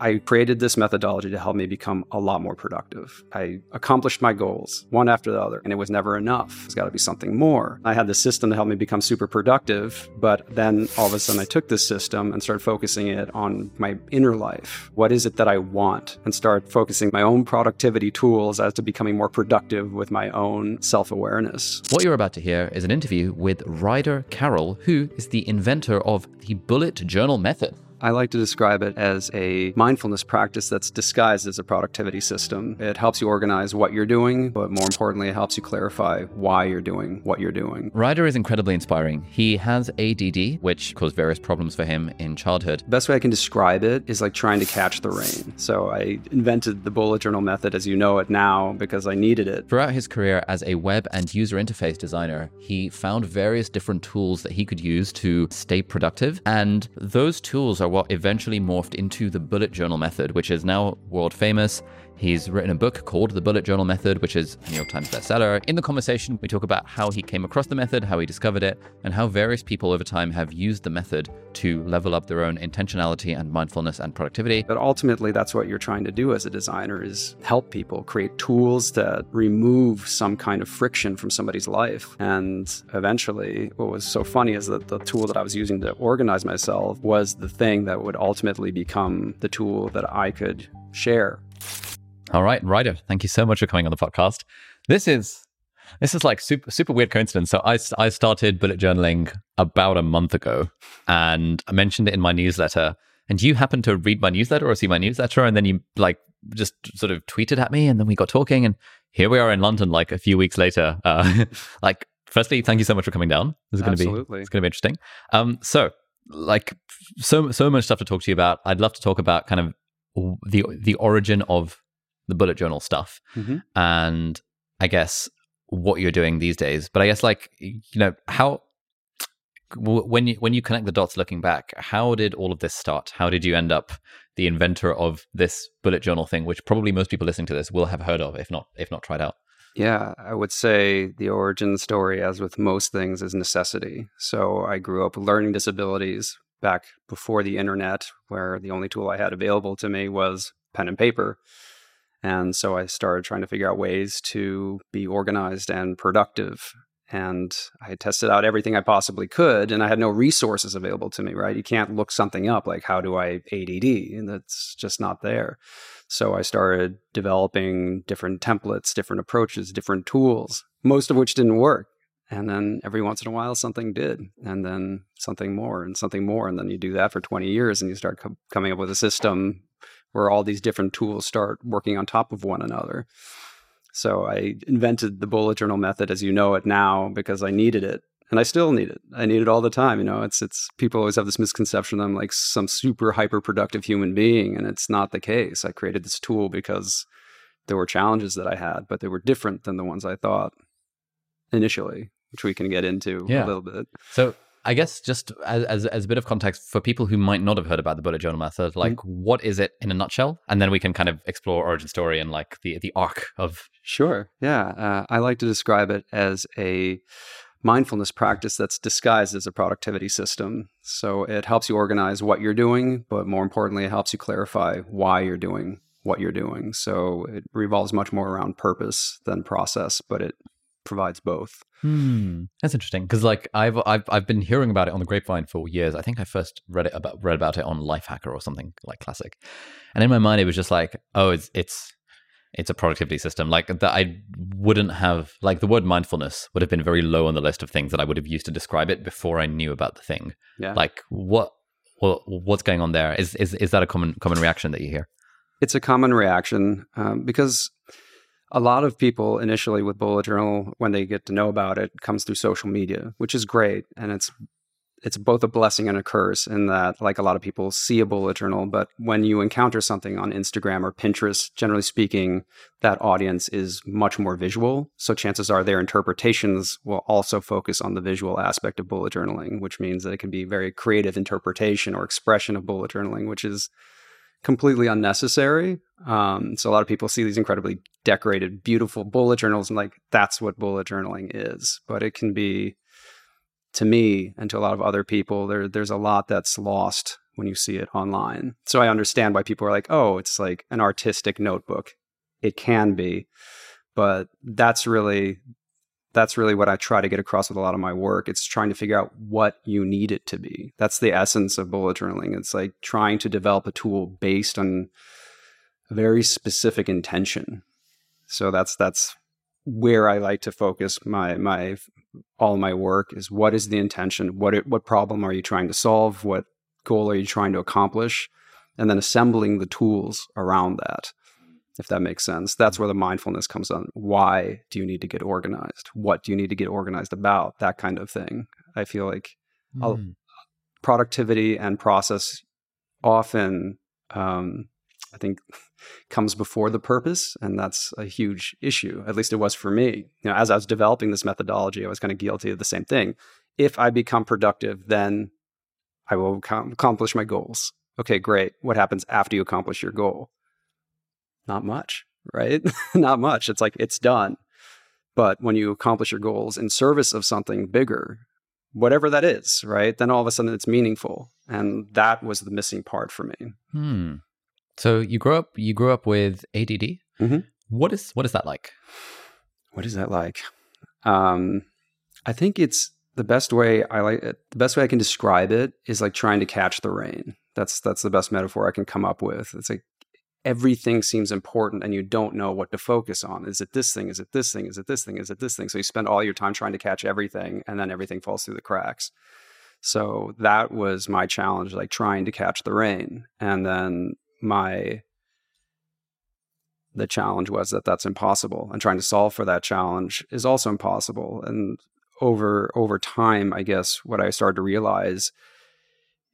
I created this methodology to help me become a lot more productive. I accomplished my goals one after the other, and it was never enough. There's got to be something more. I had this system to help me become super productive, but then all of a sudden I took this system and started focusing it on my inner life. What is it that I want? And start focusing my own productivity tools as to becoming more productive with my own self awareness. What you're about to hear is an interview with Ryder Carroll, who is the inventor of the bullet journal method. I like to describe it as a mindfulness practice that's disguised as a productivity system. It helps you organize what you're doing, but more importantly, it helps you clarify why you're doing what you're doing. Ryder is incredibly inspiring. He has ADD, which caused various problems for him in childhood. The best way I can describe it is like trying to catch the rain. So I invented the bullet journal method as you know it now because I needed it. Throughout his career as a web and user interface designer, he found various different tools that he could use to stay productive. And those tools are are what eventually morphed into the bullet journal method, which is now world famous. He's written a book called The Bullet Journal Method, which is a New York Times bestseller. In the conversation, we talk about how he came across the method, how he discovered it, and how various people over time have used the method to level up their own intentionality and mindfulness and productivity. But ultimately, that's what you're trying to do as a designer is help people create tools that remove some kind of friction from somebody's life. And eventually, what was so funny is that the tool that I was using to organize myself was the thing that would ultimately become the tool that I could share all right, Ryder, thank you so much for coming on the podcast. This is this is like super super weird coincidence. So I I started bullet journaling about a month ago, and I mentioned it in my newsletter. And you happened to read my newsletter or see my newsletter, and then you like just sort of tweeted at me, and then we got talking, and here we are in London, like a few weeks later. Uh, like, firstly, thank you so much for coming down. This is going to be it's going to be interesting. Um, so like so so much stuff to talk to you about. I'd love to talk about kind of the the origin of the bullet journal stuff mm-hmm. and I guess what you're doing these days. But I guess like you know how when you when you connect the dots looking back, how did all of this start? How did you end up the inventor of this bullet journal thing, which probably most people listening to this will have heard of, if not if not tried out? Yeah, I would say the origin story, as with most things, is necessity. So I grew up with learning disabilities back before the internet, where the only tool I had available to me was pen and paper. And so I started trying to figure out ways to be organized and productive. And I tested out everything I possibly could, and I had no resources available to me, right? You can't look something up like, how do I ADD? And that's just not there. So I started developing different templates, different approaches, different tools, most of which didn't work. And then every once in a while, something did, and then something more, and something more. And then you do that for 20 years, and you start co- coming up with a system where all these different tools start working on top of one another. So I invented the bullet journal method as you know it now because I needed it. And I still need it. I need it all the time. You know, it's it's people always have this misconception that I'm like some super hyper productive human being, and it's not the case. I created this tool because there were challenges that I had, but they were different than the ones I thought initially, which we can get into yeah. a little bit. So I guess just as, as, as a bit of context for people who might not have heard about the bullet journal method, like mm-hmm. what is it in a nutshell, and then we can kind of explore origin story and like the the arc of. Sure. Yeah, uh, I like to describe it as a mindfulness practice that's disguised as a productivity system. So it helps you organize what you're doing, but more importantly, it helps you clarify why you're doing what you're doing. So it revolves much more around purpose than process, but it provides both. Hmm. That's interesting because, like, I've I've I've been hearing about it on the grapevine for years. I think I first read it about read about it on Lifehacker or something like classic, and in my mind it was just like, oh, it's it's it's a productivity system. Like that, I wouldn't have like the word mindfulness would have been very low on the list of things that I would have used to describe it before I knew about the thing. Yeah. Like what what what's going on there? Is is is that a common common reaction that you hear? It's a common reaction um, because a lot of people initially with bullet journal when they get to know about it comes through social media which is great and it's it's both a blessing and a curse in that like a lot of people see a bullet journal but when you encounter something on instagram or pinterest generally speaking that audience is much more visual so chances are their interpretations will also focus on the visual aspect of bullet journaling which means that it can be very creative interpretation or expression of bullet journaling which is completely unnecessary um, so a lot of people see these incredibly decorated beautiful bullet journals and like that's what bullet journaling is but it can be to me and to a lot of other people, there there's a lot that's lost when you see it online. So I understand why people are like, "Oh, it's like an artistic notebook." It can be, but that's really that's really what I try to get across with a lot of my work. It's trying to figure out what you need it to be. That's the essence of bullet journaling. It's like trying to develop a tool based on a very specific intention. So that's that's where I like to focus my my all my work is what is the intention what it, what problem are you trying to solve what goal are you trying to accomplish and then assembling the tools around that if that makes sense that's where the mindfulness comes on why do you need to get organized what do you need to get organized about that kind of thing i feel like mm. productivity and process often um, I think comes before the purpose, and that's a huge issue. At least it was for me. You know, as I was developing this methodology, I was kind of guilty of the same thing. If I become productive, then I will accomplish my goals. Okay, great. What happens after you accomplish your goal? Not much, right? Not much. It's like it's done. But when you accomplish your goals in service of something bigger, whatever that is, right? Then all of a sudden it's meaningful. And that was the missing part for me. Hmm. So you grew up you grew up with ADD. Mm-hmm. What is what is that like? What is that like? Um, I think it's the best way I like it, the best way I can describe it is like trying to catch the rain. That's that's the best metaphor I can come up with. It's like everything seems important and you don't know what to focus on. Is it this thing? Is it this thing? Is it this thing? Is it this thing? So you spend all your time trying to catch everything and then everything falls through the cracks. So that was my challenge, like trying to catch the rain. And then my the challenge was that that's impossible and trying to solve for that challenge is also impossible and over over time i guess what i started to realize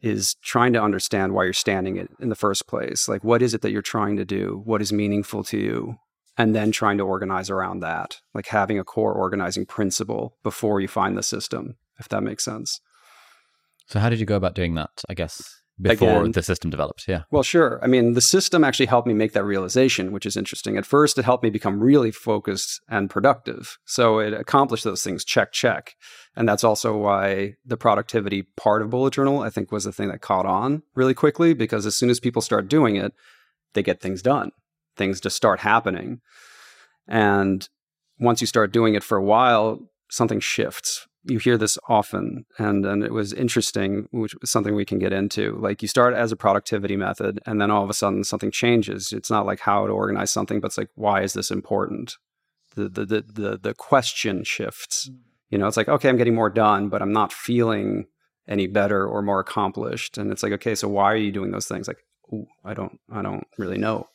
is trying to understand why you're standing it in the first place. Like what is it that you're trying to do? What is meaningful to you? And then trying to organize around that like having a core organizing principle before you find the system if that makes sense. So how did you go about doing that i guess before Again, the system developed. Yeah. Well, sure. I mean, the system actually helped me make that realization, which is interesting. At first, it helped me become really focused and productive. So it accomplished those things, check, check. And that's also why the productivity part of Bullet Journal, I think, was the thing that caught on really quickly because as soon as people start doing it, they get things done. Things just start happening. And once you start doing it for a while, something shifts you hear this often and and it was interesting which is something we can get into. Like you start as a productivity method and then all of a sudden something changes. It's not like how to organize something but it's like why is this important? The the the the, the question shifts. Mm. you know it's like okay i'm getting more done but i'm not feeling any better or more accomplished. And it's like okay so why are you doing those things? Like i don't i don't really know.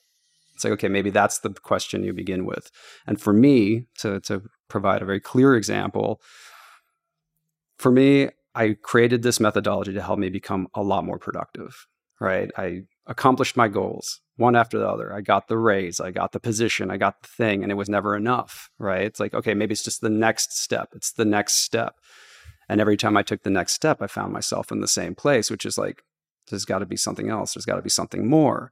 It's like okay maybe that's the question you begin with. And for me to to provide a very clear example for me, I created this methodology to help me become a lot more productive, right? I accomplished my goals one after the other. I got the raise, I got the position, I got the thing, and it was never enough, right? It's like, okay, maybe it's just the next step. It's the next step. And every time I took the next step, I found myself in the same place, which is like, there's got to be something else. There's got to be something more.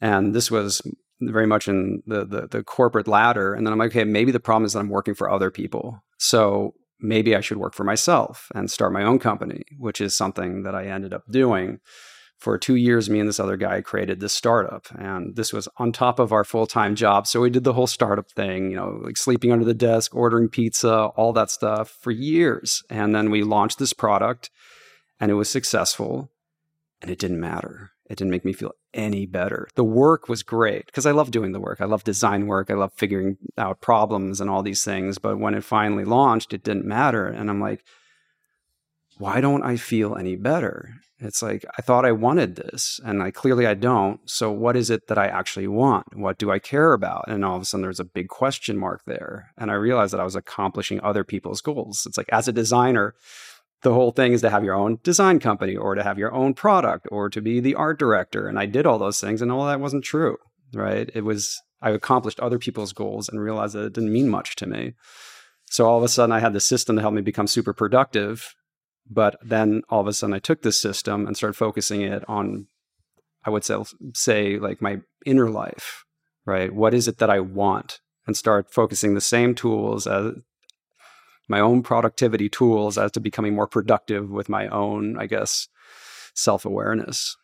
And this was very much in the, the, the corporate ladder. And then I'm like, okay, maybe the problem is that I'm working for other people. So maybe I should work for myself and start my own company, which is something that I ended up doing. For two years, me and this other guy created this startup, and this was on top of our full time job. So we did the whole startup thing, you know, like sleeping under the desk, ordering pizza, all that stuff for years. And then we launched this product, and it was successful, and it didn't matter it didn't make me feel any better. The work was great because I love doing the work. I love design work. I love figuring out problems and all these things. But when it finally launched, it didn't matter. And I'm like, why don't I feel any better? It's like, I thought I wanted this and I clearly I don't. So what is it that I actually want? What do I care about? And all of a sudden there's a big question mark there. And I realized that I was accomplishing other people's goals. It's like as a designer, the whole thing is to have your own design company or to have your own product or to be the art director. And I did all those things and all that wasn't true, right? It was, I accomplished other people's goals and realized that it didn't mean much to me. So all of a sudden I had the system to help me become super productive. But then all of a sudden I took this system and started focusing it on, I would say, say like my inner life, right? What is it that I want? And start focusing the same tools as my own productivity tools as to becoming more productive with my own, I guess, self awareness.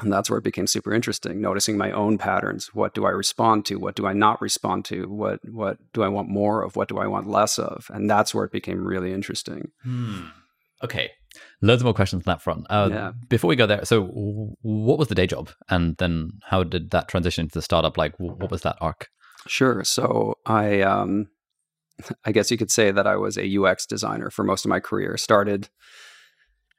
And that's where it became super interesting, noticing my own patterns. What do I respond to? What do I not respond to? What what do I want more of? What do I want less of? And that's where it became really interesting. Hmm. Okay. Loads more questions on that front. Uh, yeah. Before we go there, so what was the day job? And then how did that transition to the startup? Like, what was that arc? Sure. So I um, I guess you could say that I was a UX designer for most of my career. Started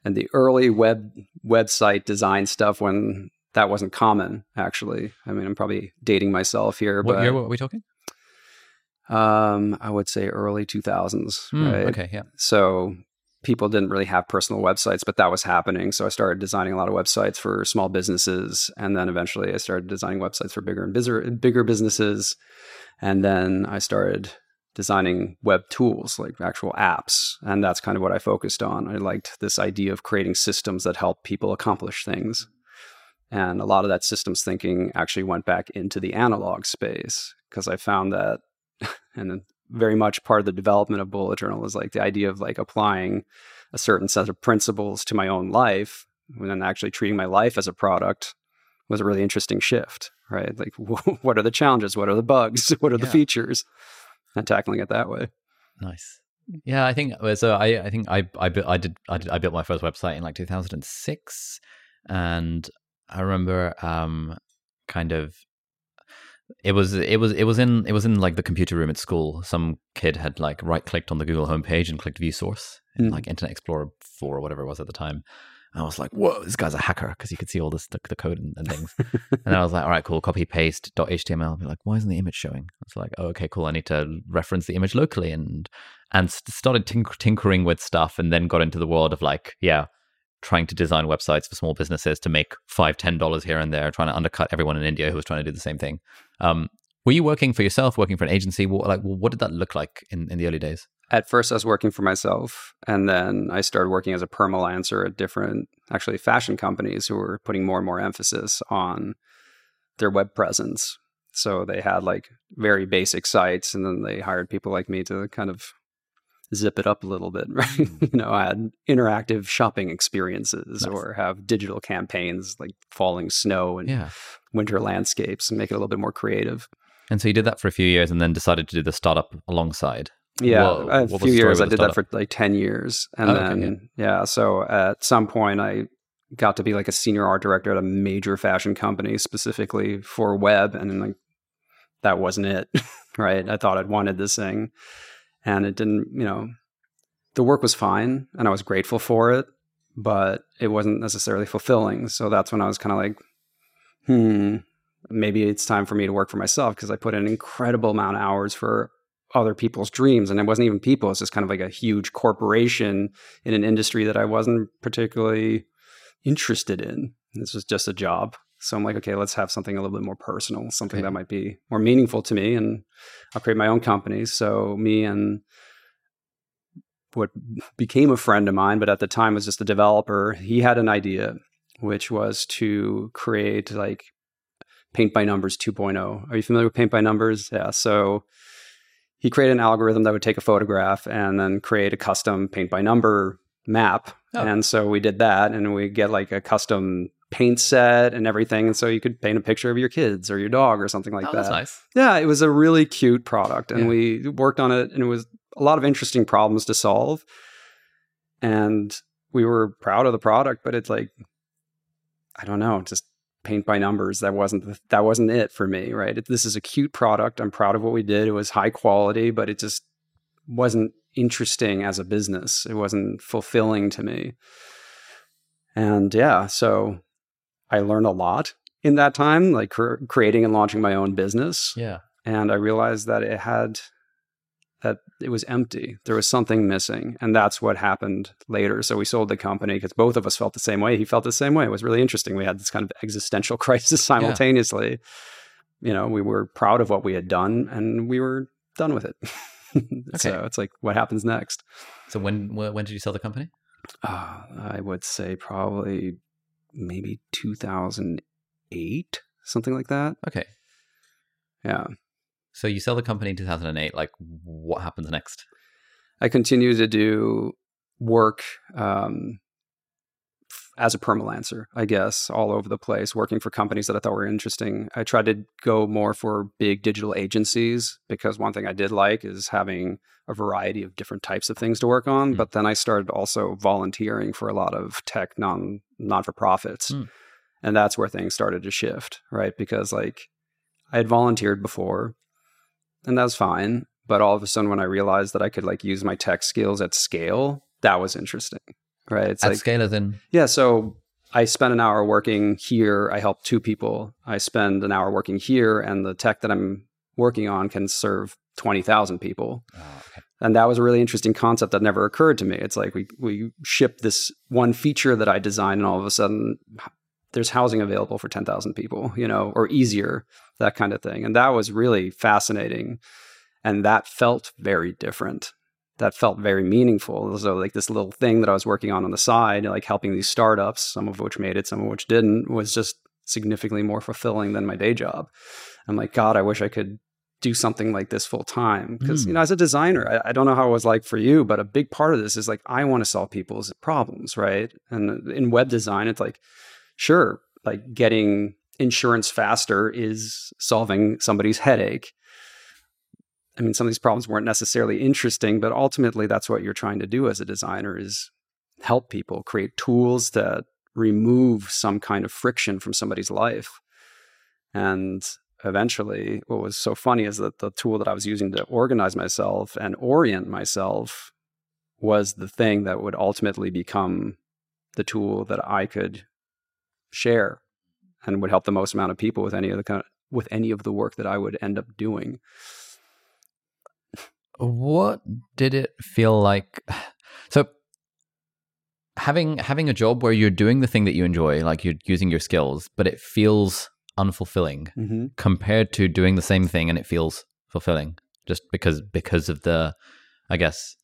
in the early web website design stuff when that wasn't common. Actually, I mean, I'm probably dating myself here. What but, year were we talking? Um, I would say early 2000s. Mm, right. Okay. Yeah. So people didn't really have personal websites, but that was happening. So I started designing a lot of websites for small businesses, and then eventually I started designing websites for bigger and bigger, bigger businesses. And then I started designing web tools, like actual apps. And that's kind of what I focused on. I liked this idea of creating systems that help people accomplish things. And a lot of that systems thinking actually went back into the analog space because I found that, and very much part of the development of Bullet Journal is like the idea of like applying a certain set of principles to my own life and then actually treating my life as a product was a really interesting shift, right? Like, what are the challenges? What are the bugs? What are yeah. the features? And tackling it that way. Nice. Yeah, I think uh, so. I I think I I, I did I did I built my first website in like 2006, and I remember um kind of it was it was it was in it was in like the computer room at school. Some kid had like right clicked on the Google homepage and clicked View Source in mm. like Internet Explorer four or whatever it was at the time, I was like, whoa, this guy's a hacker because you could see all this, the, the code and, and things. and I was like, all right, cool, copy paste .html. I'll be like, why isn't the image showing? It's like, oh, okay, cool. I need to reference the image locally and and started tink- tinkering with stuff and then got into the world of like, yeah, trying to design websites for small businesses to make five, ten dollars here and there, trying to undercut everyone in India who was trying to do the same thing. Um, were you working for yourself, working for an agency? What, like, what did that look like in, in the early days? At first I was working for myself, and then I started working as a permalancer at different, actually, fashion companies who were putting more and more emphasis on their web presence. So they had like very basic sites, and then they hired people like me to kind of zip it up a little bit, right? Mm. you know, add interactive shopping experiences nice. or have digital campaigns like falling snow and yeah. winter landscapes and make it a little bit more creative. And so you did that for a few years and then decided to do the startup alongside. Yeah, a few years. I did that for like ten years, and oh, then okay, yeah. yeah. So at some point, I got to be like a senior art director at a major fashion company, specifically for web, and then like that wasn't it, right? I thought I'd wanted this thing, and it didn't. You know, the work was fine, and I was grateful for it, but it wasn't necessarily fulfilling. So that's when I was kind of like, hmm, maybe it's time for me to work for myself because I put an incredible amount of hours for other people's dreams. And it wasn't even people, it's just kind of like a huge corporation in an industry that I wasn't particularly interested in. This was just a job. So I'm like, okay, let's have something a little bit more personal, something okay. that might be more meaningful to me. And I'll create my own company. So me and what became a friend of mine, but at the time was just a developer, he had an idea, which was to create like paint by numbers 2.0. Are you familiar with paint by numbers? Yeah. So he created an algorithm that would take a photograph and then create a custom paint by number map. Oh. And so we did that and we get like a custom paint set and everything. And so you could paint a picture of your kids or your dog or something like oh, that. That's nice. Yeah, it was a really cute product. And yeah. we worked on it and it was a lot of interesting problems to solve. And we were proud of the product, but it's like, I don't know, just paint by numbers. That wasn't the, that wasn't it for me, right? It, this is a cute product. I'm proud of what we did. It was high quality, but it just wasn't interesting as a business. It wasn't fulfilling to me. And yeah, so I learned a lot in that time, like cr- creating and launching my own business. Yeah. And I realized that it had that it was empty. There was something missing. And that's what happened later. So we sold the company because both of us felt the same way. He felt the same way. It was really interesting. We had this kind of existential crisis simultaneously. Yeah. You know, we were proud of what we had done and we were done with it. okay. So it's like, what happens next? So when when did you sell the company? Uh, I would say probably maybe 2008, something like that. Okay. Yeah. So you sell the company in 2008. Like, what happens next? I continue to do work um, as a permalancer, I guess, all over the place, working for companies that I thought were interesting. I tried to go more for big digital agencies because one thing I did like is having a variety of different types of things to work on. Mm. But then I started also volunteering for a lot of tech non non for profits. Mm. And that's where things started to shift, right? Because like I had volunteered before and that's fine. But all of a sudden, when I realized that I could like use my tech skills at scale, that was interesting, right? It's at like, scale, in yeah. So I spend an hour working here. I help two people. I spend an hour working here, and the tech that I'm working on can serve twenty thousand people. Oh, okay. And that was a really interesting concept that never occurred to me. It's like we we ship this one feature that I designed, and all of a sudden there's housing available for 10,000 people, you know, or easier, that kind of thing. And that was really fascinating. And that felt very different. That felt very meaningful. So, like this little thing that I was working on on the side, like helping these startups, some of which made it, some of which didn't, was just significantly more fulfilling than my day job. I'm like, God, I wish I could do something like this full time. Because, mm. you know, as a designer, I, I, don't know how it was like for you, but a big part of this is like, I want to solve people's problems, right? And in web design, it's like, sure, like getting insurance faster is solving somebody's headache. I mean, some of these problems weren't necessarily interesting, but ultimately that's what you're trying to do as a designer is help people create tools that remove some kind of friction from somebody's life. And eventually, what was so funny is that the tool that I was using to organize myself and orient myself was the thing that would ultimately become the tool that I could share and would help the most amount of people with any of the kind of, with any of the work that I would end up doing. What did it feel like? So having having a job where you're doing the thing that you enjoy, like you're using your skills, but it feels unfulfilling mm-hmm. compared to doing the same thing and it feels fulfilling just because because of the I guess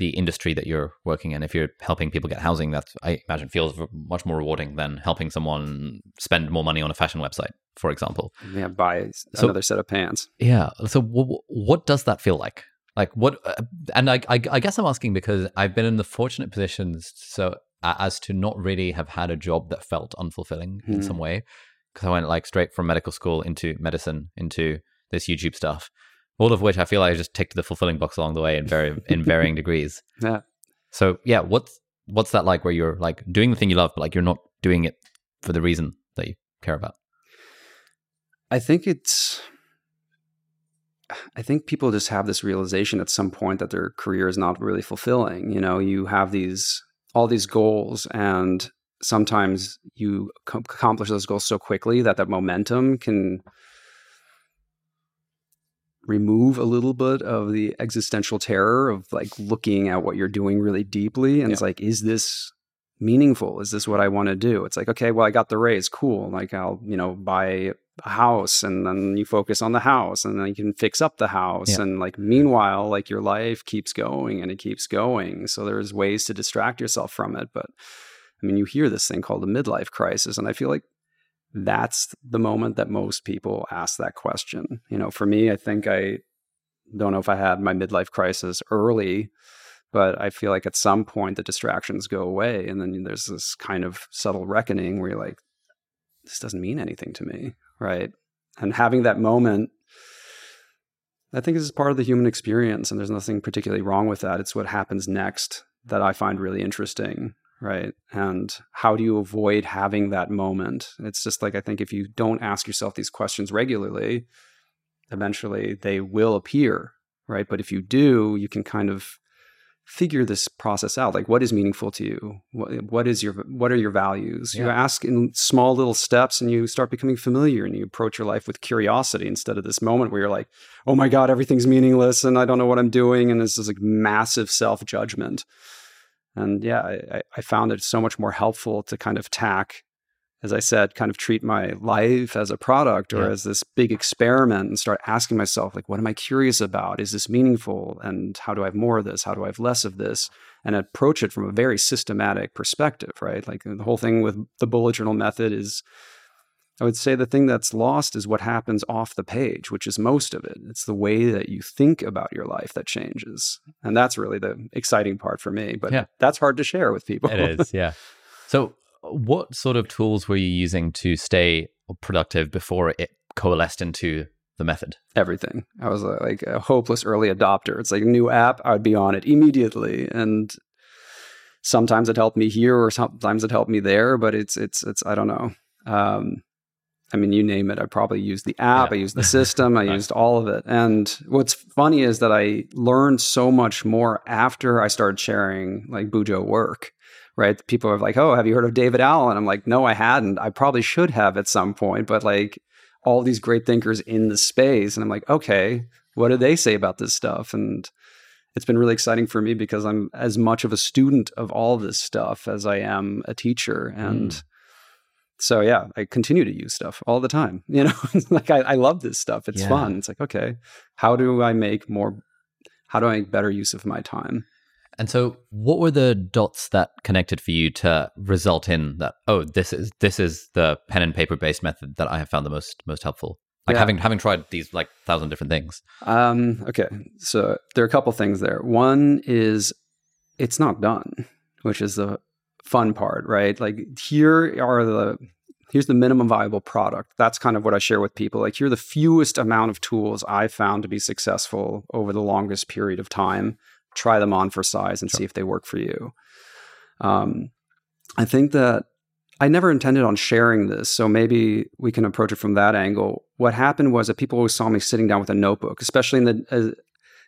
the industry that you're working in. If you're helping people get housing, that I imagine feels much more rewarding than helping someone spend more money on a fashion website, for example. Yeah, buy so, another set of pants. Yeah. So w- what does that feel like? Like what? Uh, and I, I, I guess I'm asking because I've been in the fortunate positions so as to not really have had a job that felt unfulfilling mm. in some hmm. way because I went like straight from medical school into medicine into this YouTube stuff all of which I feel like I just ticked the fulfilling box along the way in very in varying degrees. Yeah. So yeah, what's what's that like where you're like doing the thing you love, but like you're not doing it for the reason that you care about? I think it's I think people just have this realization at some point that their career is not really fulfilling. You know, you have these all these goals and sometimes you accomplish those goals so quickly that that momentum can remove a little bit of the existential terror of like looking at what you're doing really deeply and yeah. it's like is this meaningful? Is this what i want to do? It's like okay well i got the raise. Cool. Like i'll you know buy a house and then you focus on the house and then you can fix up the house. Yeah. and like meanwhile like your life keeps going and it keeps going. So there's ways to distract yourself from it but i mean you hear this thing called the midlife crisis and i feel like that's the moment that most people ask that question. You know, for me, I think I don't know if I had my midlife crisis early, but I feel like at some point the distractions go away. And then there's this kind of subtle reckoning where you're like, this doesn't mean anything to me. Right. And having that moment, I think is part of the human experience. And there's nothing particularly wrong with that. It's what happens next that I find really interesting right? And how do you avoid having that moment? It's just like I think if you don't ask yourself these questions regularly, eventually they will appear, right? But if you do, you can kind of figure this process out like what is meaningful to you what, what is your what are your values yeah. you ask in small little steps and you start becoming familiar and you approach your life with curiosity instead of this moment where you're like oh my god everything's meaningless and i don't know what i'm doing and this is like massive self-judgment and yeah I, I found it so much more helpful to kind of tack as I said, kind of treat my life as a product or yeah. as this big experiment and start asking myself, like, what am I curious about? Is this meaningful? And how do I have more of this? How do I have less of this? And approach it from a very systematic perspective, right? Like the whole thing with the bullet journal method is, I would say the thing that's lost is what happens off the page, which is most of it. It's the way that you think about your life that changes. And that's really the exciting part for me. But yeah. that's hard to share with people. It is, yeah. So what sort of tools were you using to stay productive before it coalesced into the method? Everything. I was a, like a hopeless early adopter. It's like a new app, I would be on it immediately, and sometimes it helped me here, or sometimes it helped me there. But it's it's it's I don't know. Um, I mean, you name it. I probably used the app, yeah. I used the system, I used all of it. And what's funny is that I learned so much more after I started sharing like Bujo work right? People are like, "Oh, have you heard of David Allen?" I'm like, "No, I hadn't. I probably should have at some point." But like all these great thinkers in the space, and I'm like, "Okay, what do they say about this stuff?" And it's been really exciting for me because I'm as much of a student of all this stuff as I am a teacher, and mm. So yeah, I continue to use stuff all the time. You know, like I, I, love this stuff. It's yeah. fun. It's like, okay, how do I make more? How do I make better use of my time? And so, what were the dots that connected for you to result in that? Oh, this is this is the pen and paper based method that I have found the most most helpful. Like yeah. having having tried these like thousand different things. Um, okay, so there are a couple things there. One is it's not done, which is the fun part, right? Like here are the here's the minimum viable product. That's kind of what I share with people. Like here are the fewest amount of tools I found to be successful over the longest period of time try them on for size and sure. see if they work for you. Um, I think that I never intended on sharing this, so maybe we can approach it from that angle. What happened was that people always saw me sitting down with a notebook, especially in the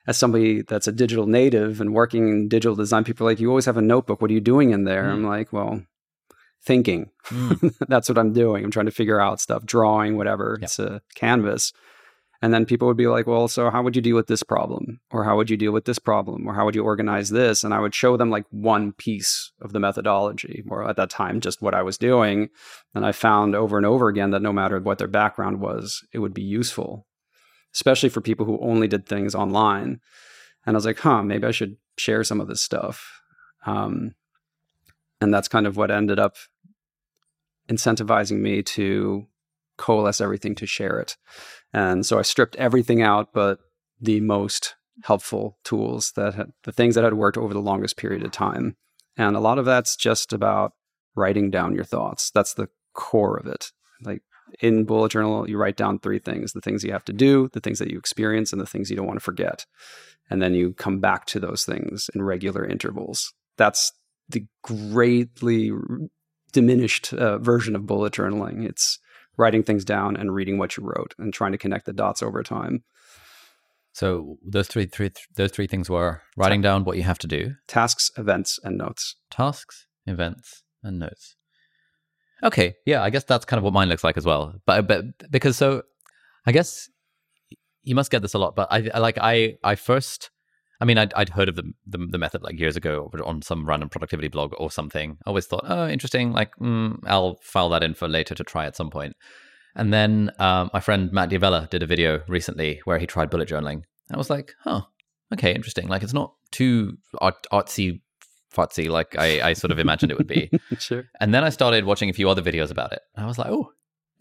as, somebody that's a digital native and working in digital design. People are like, "You always have a notebook. What are you doing in there?" Mm. I'm like, "Well, thinking. Mm. that's what I'm doing. I'm trying to figure out stuff, drawing, whatever. Yep. It's a canvas." And then people would be like, well, so how would you deal with this problem? Or how would you deal with this problem? Or how would you organize this? And I would show them like one piece of the methodology, or at that time, just what I was doing. And I found over and over again that no matter what their background was, it would be useful, especially for people who only did things online. And I was like, huh, maybe I should share some of this stuff. Um, and that's kind of what ended up incentivizing me to coalesce everything to share it. And so I stripped everything out but the most helpful tools that had, the things that had worked over the longest period of time. And a lot of that's just about writing down your thoughts. That's the core of it. Like in bullet journal, you write down three things: the things you have to do, the things that you experience, and the things you don't want to forget. And then you come back to those things in regular intervals. That's the greatly diminished uh, version of bullet journaling. It's writing things down and reading what you wrote and trying to connect the dots over time. So those three, three, those three things were writing down what you have to do, tasks, events, and notes. Tasks, events, and notes. Okay, yeah, I guess that's kind of what mine looks like as well. But but because so, I guess you must get this a lot. But I, like I I first I mean, I'd, I'd heard of the, the, the method like years ago on some random productivity blog or something. I always thought, oh, interesting. Like, mm, I'll file that in for later to try at some point. And then um, my friend Matt D'Avella did a video recently where he tried bullet journaling. I was like, huh, okay, interesting. Like, it's not too art- artsy fartsy like I, I sort of imagined it would be. sure. And then I started watching a few other videos about it. I was like, oh,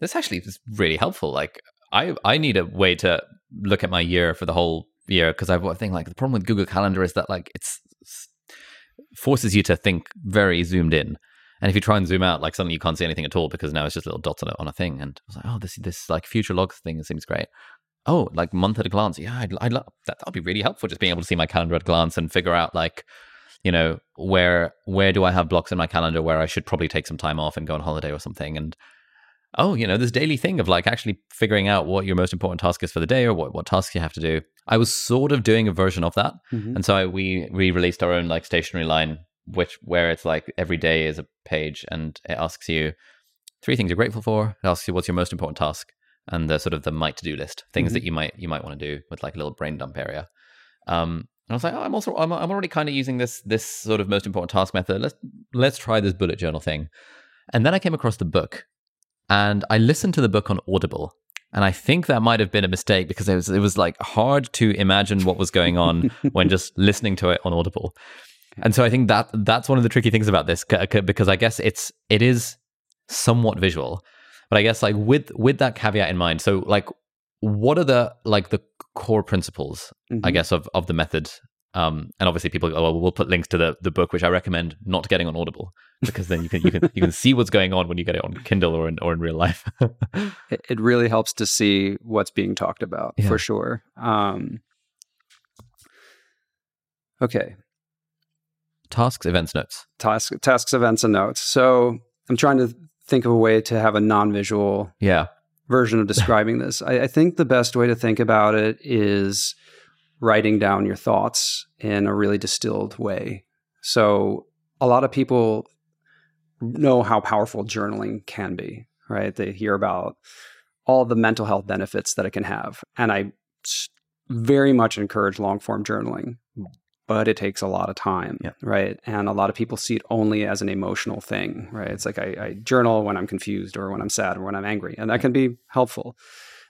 this actually is really helpful. Like, I I need a way to look at my year for the whole year because I think like the problem with Google Calendar is that like it's, it's forces you to think very zoomed in. And if you try and zoom out, like suddenly you can't see anything at all because now it's just little dots on a, on a thing. And I was like, oh, this this like future logs thing seems great. Oh, like month at a glance. Yeah, I'd, I'd love that. That'll be really helpful. Just being able to see my calendar at a glance and figure out like, you know, where where do I have blocks in my calendar where I should probably take some time off and go on holiday or something. And oh, you know, this daily thing of like actually figuring out what your most important task is for the day or what, what tasks you have to do. I was sort of doing a version of that, Mhm. and so I, we we released our own like stationery line, which where it's like every day is a page, and it asks you three things you're grateful for. It asks you what's your most important task, and the sort of the might to do list, things Mhm. that you might you might want to do with like a little brain dump area. Um, I was like, oh, I'm also I'm, I'm already kind of using this this sort of most important task method. Let's let's try this bullet journal thing. And then I came across the book, and I listened to the book on Audible. And I think that might have been a mistake because it was it was like hard to imagine what was going on when just listening to it on Audible. And so I think that that's one of the tricky things about this because I guess it's it is somewhat visual. But I guess like with with that caveat in mind, so like what are the like the core principles I Mhm. guess of of the method um and obviously people go, oh, well, we'll put links to the the book which I recommend not getting on Audible because then you can you can you can see what's going on when you get it on Kindle or in or in real life. it, it really helps to see what's being talked about Yeah. for sure. Um, okay, Tasks, events, notes. task, tasks, events, and notes. So I'm trying to think of a way to have a non-visual Yeah. Version of describing this. I, I think the best way to think about it is writing down your thoughts in a really distilled way. So a lot of people know how powerful journaling can be, right? They hear about all the mental health benefits that it can have. And I very much encourage long form journaling, but it takes a lot of time, Yeah. right? And a lot of people see it only as an emotional thing, right? It's like I, I journal when I'm confused or when I'm sad or when I'm angry, and that can be helpful.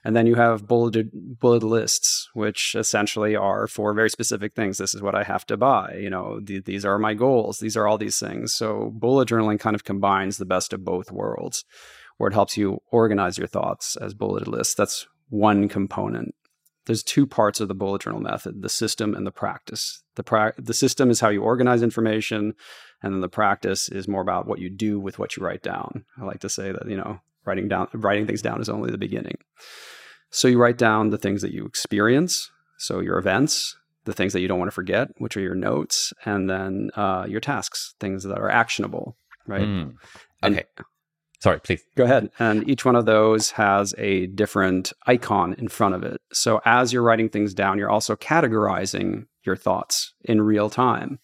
And then you have bulleted bullet lists, which essentially are for very specific things. This is what I have to buy. You know, th- these are my goals. These are all these things. So bullet journaling kind of combines the best of both worlds, where it helps you organize your thoughts as bulleted lists. That's one component. There's two parts of the bullet journal method: the system and the practice. The pra- the system is how you organize information, and then the practice is more about what you do with what you write down. I like to say that you know writing down writing things down is only the beginning. So you write down the things that you experience, so your events, the things that you don't want to forget, which are your notes, and then uh, your tasks, things that are actionable, right? Mm. And- Okay. Sorry, please. Go ahead. And each one of those has a different icon in front of it. So as you're writing things down, you're also categorizing your thoughts in real time.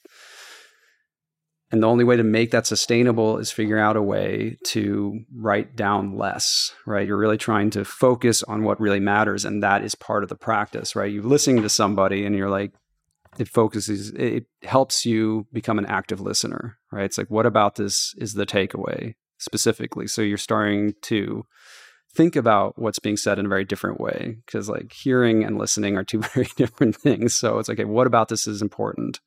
And the only way to make that sustainable is figure out a way to write down less, right? You're really trying to focus on what really matters. And that is part of the practice, right? You're listening to somebody and you're like, it focuses, it helps you become an active listener, right? It's like, what about this is the takeaway specifically? So you're starting to think about what's being said in a very different way because like hearing and listening are two very different things. So it's like, okay, what about this is important?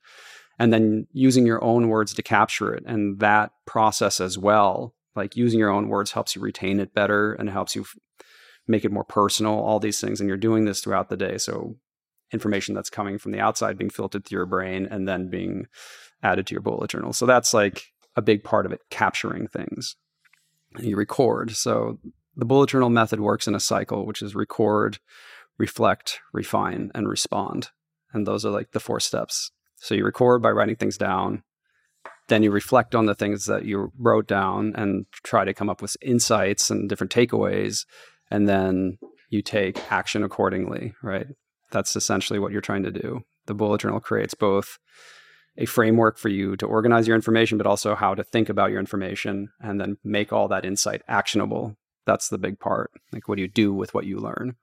And then using your own words to capture it. And that process as well, like using your own words helps you retain it better and helps you f- make it more personal, all these things. And you're doing this throughout the day. So information that's coming from the outside being filtered through your brain and then being added to your bullet journal. So that's like a big part of it, capturing things. You record. So the bullet journal method works in a cycle, which is record, reflect, refine, and respond. And those are like the four steps. So you record by writing things down. Then you reflect on the things that you wrote down and try to come up with insights and different takeaways. And then you take action accordingly, right? That's essentially what you're trying to do. The bullet journal creates both a framework for you to organize your information, but also how to think about your information and then make all that insight actionable. That's the big part. Like, what do you do with what you learn?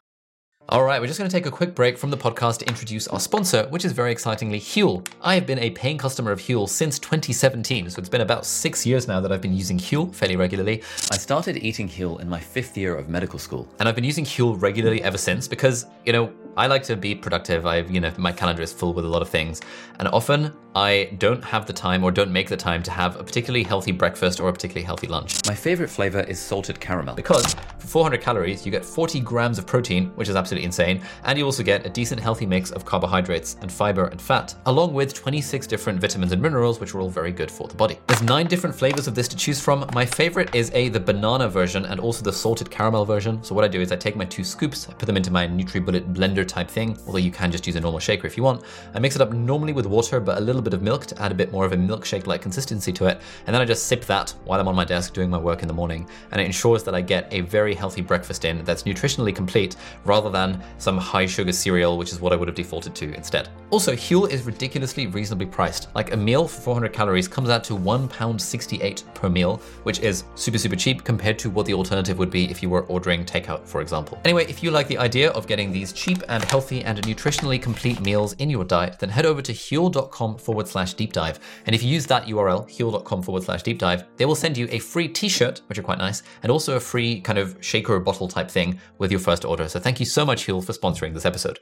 All right, we're just going to take a quick break from the podcast to introduce our sponsor, which is very excitingly Huel. I have been a paying customer of Huel since 2017, so it's been about six years now that I've been using Huel fairly regularly. I started eating Huel in my fifth year of medical school. And I've been using Huel regularly ever since because, you know, I like to be productive. I've you know, my calendar is full with a lot of things. And often I don't have the time or don't make the time to have a particularly healthy breakfast or a particularly healthy lunch. My favorite flavor is salted caramel. Because for 400 calories, you get 40 grams of protein, which is absolutely insane, and you also get a decent healthy mix of carbohydrates and fiber and fat, along with 26 different vitamins and minerals, which are all very good for the body. There's nine different flavors of this to choose from. My favorite is a the banana version and also the salted caramel version. So what I do is I take my two scoops, I put them into my NutriBullet blender type thing, although you can just use a normal shaker if you want. I mix it up normally with water, but a little bit of milk to add a bit more of a milkshake-like consistency to it, and then I just sip that while I'm on my desk doing my work in the morning, and it ensures that I get a very healthy breakfast in that's nutritionally complete, rather than than some high sugar cereal, which is what I would have defaulted to instead. Also, Huel is ridiculously reasonably priced. Like a meal for 400 calories comes out to £1.68 per meal, which is super, super cheap compared to what the alternative would be if you were ordering takeout, for example. Anyway, if you like the idea of getting these cheap and healthy and nutritionally complete meals in your diet, then head over to huel.com forward slash deep dive. And if you use that URL, huel.com forward slash deep dive, they will send you a free t shirt, which are quite nice, and also a free kind of shaker bottle type thing with your first order. So thank you so much, Huel, for sponsoring this episode.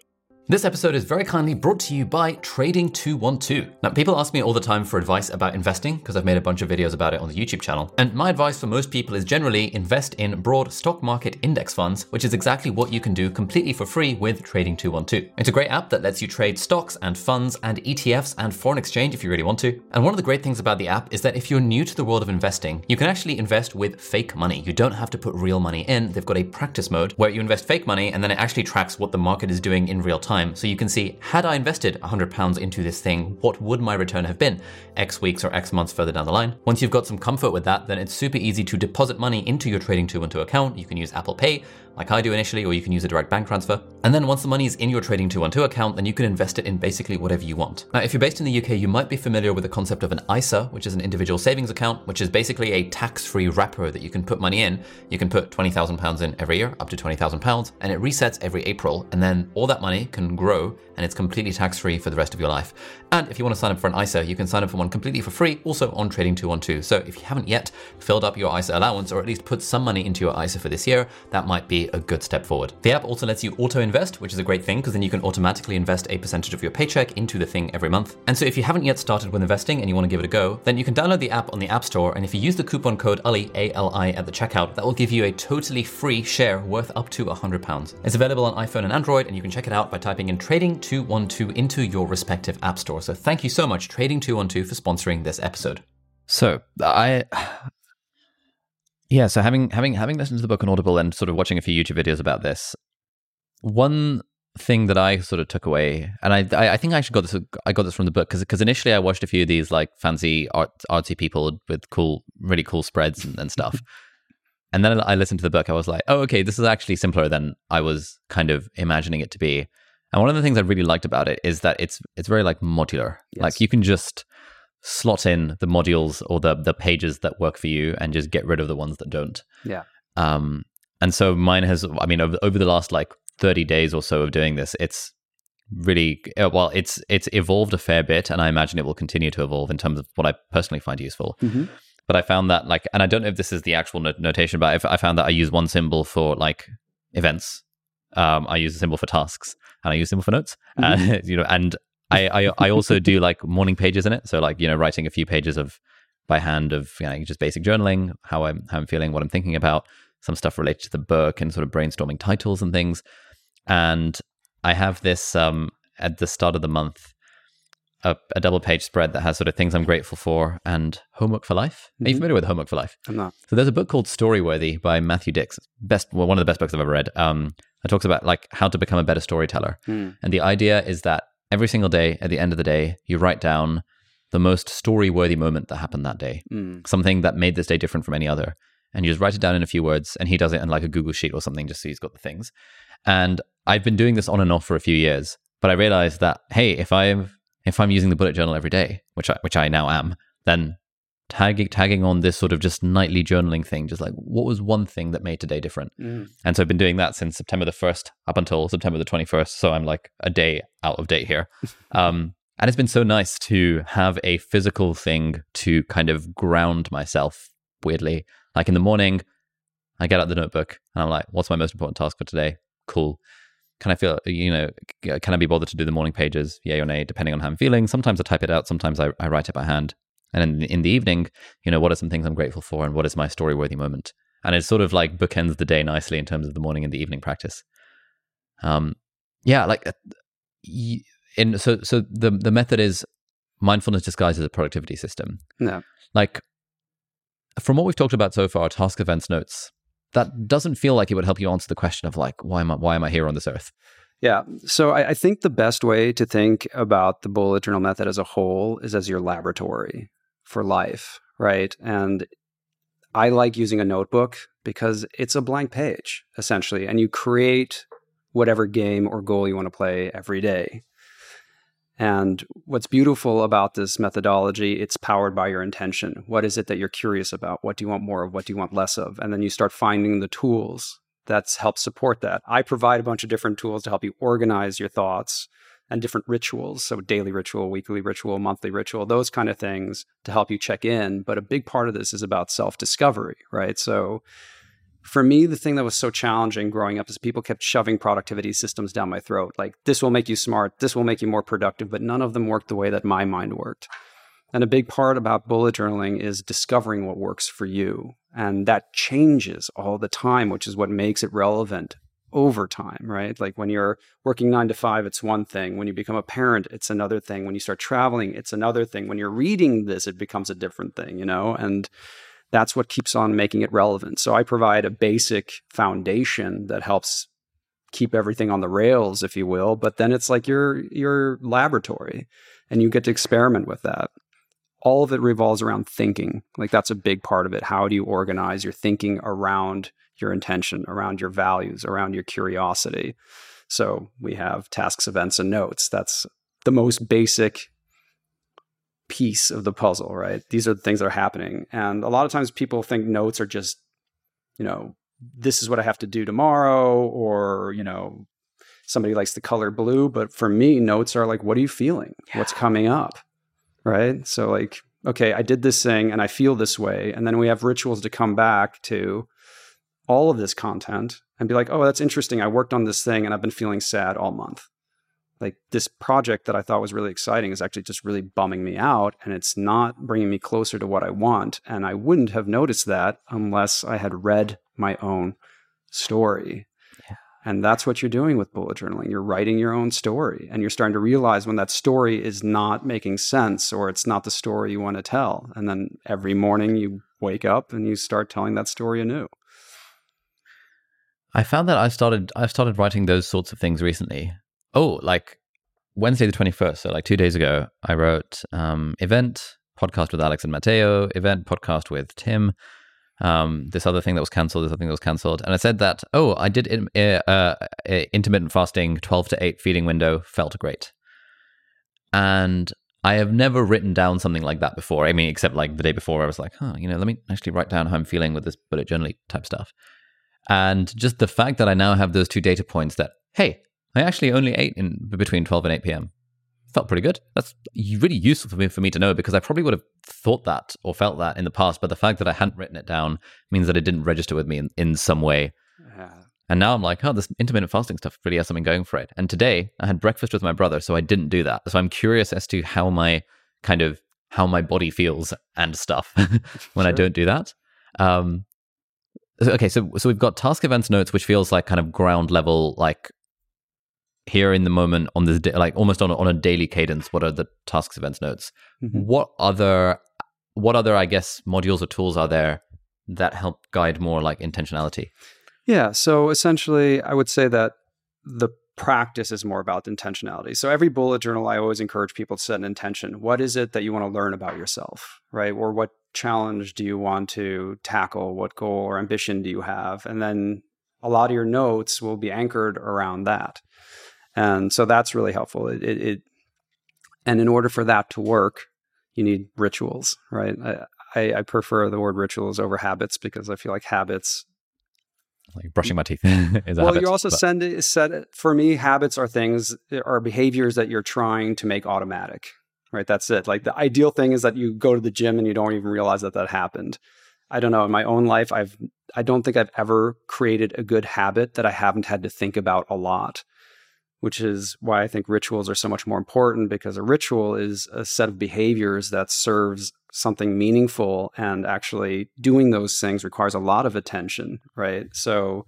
This episode is very kindly brought to you by Trading212. Now, people ask me all the time for advice about investing because I've made a bunch of videos about it on the YouTube channel. And my advice for most people is generally invest in broad stock market index funds, which is exactly what you can do completely for free with Trading212. It's a great app that lets you trade stocks and funds and ETFs and foreign exchange if you really want to. And one of the great things about the app is that if you're new to the world of investing, you can actually invest with fake money. You don't have to put real money in. They've got a practice mode where you invest fake money and then it actually tracks what the market is doing in real time time. So you can see, had I invested £100 into this thing, what would my return have been X weeks or X months further down the line? Once you've got some comfort with that, then it's super easy to deposit money into your Trading 212 account. You can use Apple Pay, like I do initially, or you can use a direct bank transfer. And then once the money is in your Trading 212 account, then you can invest it in basically whatever you want. Now, if you're based in the UK, you might be familiar with the concept of an ISA, which is an individual savings account, which is basically a tax-free wrapper that you can put money in. You can put £20,000 in every year, up to £20,000, and it resets every April. And then all that money can grow and it's completely tax-free for the rest of your life. And if you want to sign up for an ISA, you can sign up for one completely for free, also on Trading 212. So if you haven't yet filled up your ISA allowance, or at least put some money into your ISA for this year, that might be a good step forward. The app also lets you auto invest, which is a great thing because then you can automatically invest a percentage of your paycheck into the thing every month. And so if you haven't yet started with investing and you want to give it a go, then you can download the app on the App Store. And if you use the coupon code Ali, A L I, at the checkout, that will give you a totally free share worth up to £100. It's available on iPhone and Android, and you can check it out by typing in Trading212 into your respective app store. So thank you so much, Trading212, for sponsoring this episode. So I yeah, so having having having listened to the book on Audible and sort of watching a few YouTube videos about this, one thing that I sort of took away, and I I, think I actually got this I got this from the book because because initially I watched a few of these like fancy art, artsy people with cool really cool spreads and, and stuff, and then I listened to the book. I was like, oh okay, this is actually simpler than I was kind of imagining it to be. And one of the things I really liked about it is that it's it's very like modular. Yes. Like you can just slot in the modules or the the pages that work for you and just get rid of the ones that don't. Yeah. Um, and so mine has, I mean, over, over the last like 30 days or so of doing this, it's really uh, well it's it's evolved a fair bit and i imagine it will continue to evolve in terms of what i personally find useful mm-hmm. but i found that like and i don't know if this is the actual notation but i found that i use one symbol for like events um, i use a symbol for tasks and i use a symbol for notes mm-hmm. uh, you know and I, I, I also do like morning pages in it. So like you know writing a few pages of by hand of you know, just basic journaling, how I'm how I'm feeling, what I'm thinking about, some stuff related to the book, and sort of brainstorming titles and things. And I have this um, at the start of the month. A, a, double page spread that has sort of things I'm grateful for and homework for life. Mm-hmm. Are you mm-hmm. familiar with homework for life? I'm not. So there's a book called Storyworthy by Matthew Dicks. Best, well, one of the best books I've ever read. Um, it talks about like how to become a better storyteller, mm. and the idea is that every single day, at the end of the day, you write down the most story worthy moment that happened that day, mm. something that made this day different from any other. And you just write it down in a few words, and he does it in like a Google Sheet or something, just so he's got the things. And I've been doing this on and off for a few years, but I realized that hey, if I'm if I'm using the bullet journal every day, which I, which I now am, then tagging tagging on this sort of just nightly journaling thing just like what was one thing that made today different mm. and so i've been doing that since september the 1st up until september the 21st so i'm like a day out of date here um, and it's been so nice to have a physical thing to kind of ground myself weirdly like in the morning i get out the notebook and i'm like what's my most important task for today cool can I feel, you know, can I be bothered to do the morning pages, yay or nay, depending on how I'm feeling? Sometimes I type it out, sometimes I, I write it by hand. And in, in the evening, you know, what are some things I'm grateful for and what is my story worthy moment? And it sort of like bookends the day nicely in terms of the morning and the evening practice. Um, yeah, like uh, in so so the the method is mindfulness disguised as a productivity system. No, like from what we've talked about so far, task events notes that doesn't feel like it would help you answer the question of like why am I why am I here on this earth? Yeah. So I, I, think the best way to think about the bullet journal method as a whole is as your laboratory for life, right? And I like using a notebook because it's a blank page essentially, and you create whatever game or goal you want to play every day. And what's beautiful about this methodology, it's powered by your intention. What is it that you're curious about? What do you want more of? What do you want less of? And then you start finding the tools that's help support that. I provide a bunch of different tools to help you organize your thoughts and different rituals. So daily ritual, weekly ritual, monthly ritual, those kind of things to help you check in. But a big part of this is about self-discovery, right? So for me, the thing that was so challenging growing up is people kept shoving productivity systems down my throat. Like, this will make you smart, this will make you more productive, but none of them worked the way that my mind worked. And a big part about bullet journaling is discovering what works for you. And that changes all the time, which is what makes it relevant over time, right? Like when you're working nine to five, it's one thing. When you become a parent, it's another thing. When you start traveling, it's another thing. When you're reading this, it becomes a different thing, you know? And that's what keeps on making it relevant. So I provide a basic foundation that helps keep everything on the rails, if you will. But then it's like your your laboratory, and you get to experiment with that. All of it revolves around thinking. Like that's a big part of it. How do you organize your thinking around your intention, around your values, around your curiosity? So we have tasks, events, and notes. That's the most basic piece of the puzzle, right? These are the things that are happening. And a lot of times people think notes are just, you know, this is what I have to do tomorrow, or, you know, somebody likes the color blue. But for me, notes are like, what are you feeling? Yeah. What's coming up? Right. So, like, okay, I did this thing and I feel this way. And then we have rituals to come back to all of this content and be like, oh, that's interesting. I worked on this thing and I've been feeling sad all month like this project that I thought was really exciting is actually just really bumming me out and it's not bringing me closer to what I want. And I wouldn't have noticed that unless I had read my own story. Yeah. And that's what you're doing with bullet journaling. You're writing your own story and you're starting to realize when that story is not making sense or it's not the story you want to tell. And then every morning you wake up and you start telling that story anew. I found that I started I've started writing those sorts of things recently oh, like Wednesday the 21st, so like two days ago, I wrote um, event, podcast with Alex and Matteo, event, podcast with Tim, um, this other thing that was cancelled, this other thing that was cancelled. And I said that, oh, I did in, uh, uh, intermittent fasting, 12 to 8 feeding window, felt great. And I have never written down something like that before. I mean, except like the day before, I was like, huh, you know, let me actually write down how I'm feeling with this bullet journal type stuff. And just the fact that I now have those two data points that, hey, I actually only ate in between 12 and 8 p.m. Felt pretty good. That's really useful for me for me to know because I probably would have thought that or felt that in the past, but the fact that I hadn't written it down means that it didn't register with me in, in some way. Yeah. And now I'm like, oh, this intermittent fasting stuff really has something going for it. And today I had breakfast with my brother, so I didn't do that. So I'm curious as to how my kind of how my body feels and stuff when sure. I don't do that. Um, okay, so so we've got task events notes, which feels like kind of ground level, like here in the moment on this day, like almost on a, on a daily cadence what are the tasks events notes? Mm-hmm. what other what other i guess modules or tools are there that help guide more like intentionality? Yeah so essentially i would say that the practice is more about intentionality. So every bullet journal i always encourage people to set an intention. What is it that you want to learn about yourself right? Or what challenge do you want to tackle what goal or ambition do you have and then a lot of your notes will be anchored around that and so that's really helpful. It, it, it, and in order for that to work, you need rituals, right? I, I, I prefer the word rituals over habits because I feel like habits like brushing my teeth is well habit, you also but... send it set for me habits are things are behaviors that you're trying to make automatic right? That's it. Like the ideal thing is that you go to the gym and you don't even realize that that happened. I don't know. In my own life i've i don't think i've ever created a good habit that i haven't had to think about a lot which is why I think rituals are so much more important because a ritual is a set of behaviors that serves something meaningful and actually doing those things requires a lot of attention, right? So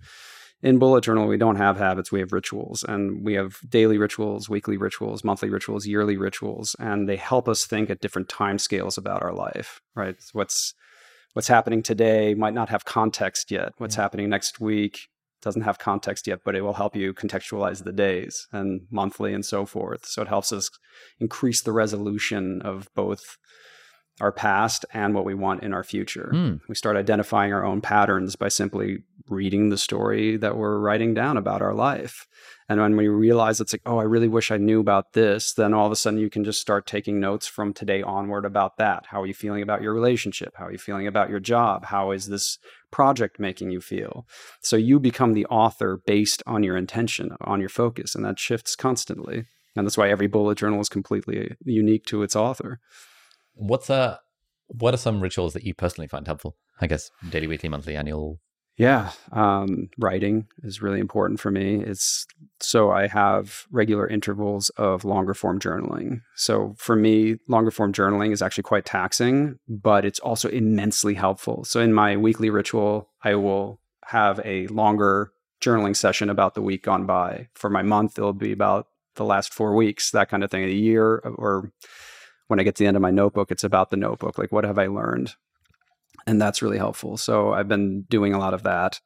in bullet journal we don't have habits we have rituals and we have daily rituals weekly rituals monthly rituals yearly rituals and they help us think at different time scales about our life right what's what's happening today might not have context yet what's yeah. happening next week doesn't have context yet, but it will help you contextualize the days and monthly and so forth. So it helps us increase the resolution of both our past and what we want in our future. Mm. We start identifying our own patterns by simply reading the story that we're writing down about our life. And when we realize it's like, oh, I really wish I knew about this, then all of a sudden you can just start taking notes from today onward about that. How are you feeling about your relationship? How are you feeling about your job? How is this project making you feel? So you become the author based on your intention, on your focus, and that shifts constantly. And that's why every bullet journal is completely unique to its author. What's uh what are some rituals that you personally find helpful? I guess daily, weekly, monthly, annual. Yeah, um, writing is really important for me. It's so I have regular intervals of longer form journaling. So for me, longer form journaling is actually quite taxing, but it's also immensely helpful. So in my weekly ritual, I will have a longer journaling session about the week gone by. For my month, it'll be about the last four weeks, that kind of thing. A year, or when I get to the end of my notebook, it's about the notebook. Like, what have I learned? and that's really helpful. So I've been doing a lot of that.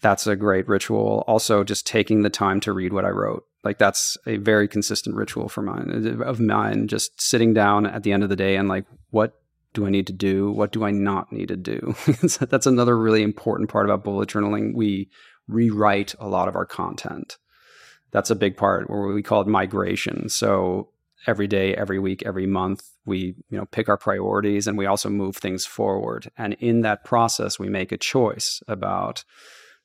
That's a great ritual. Also, just taking the time to read what I wrote. Like that's a very consistent ritual for mine of mine. Just sitting down at the end of the day and like, what do I need to do? What do I not need to do? that's another really important part about bullet journaling. We rewrite a lot of our content. That's a big part where we call it migration. So every day, every week, every month. We, you know, pick our priorities and we also move things forward. And in that process, we make a choice about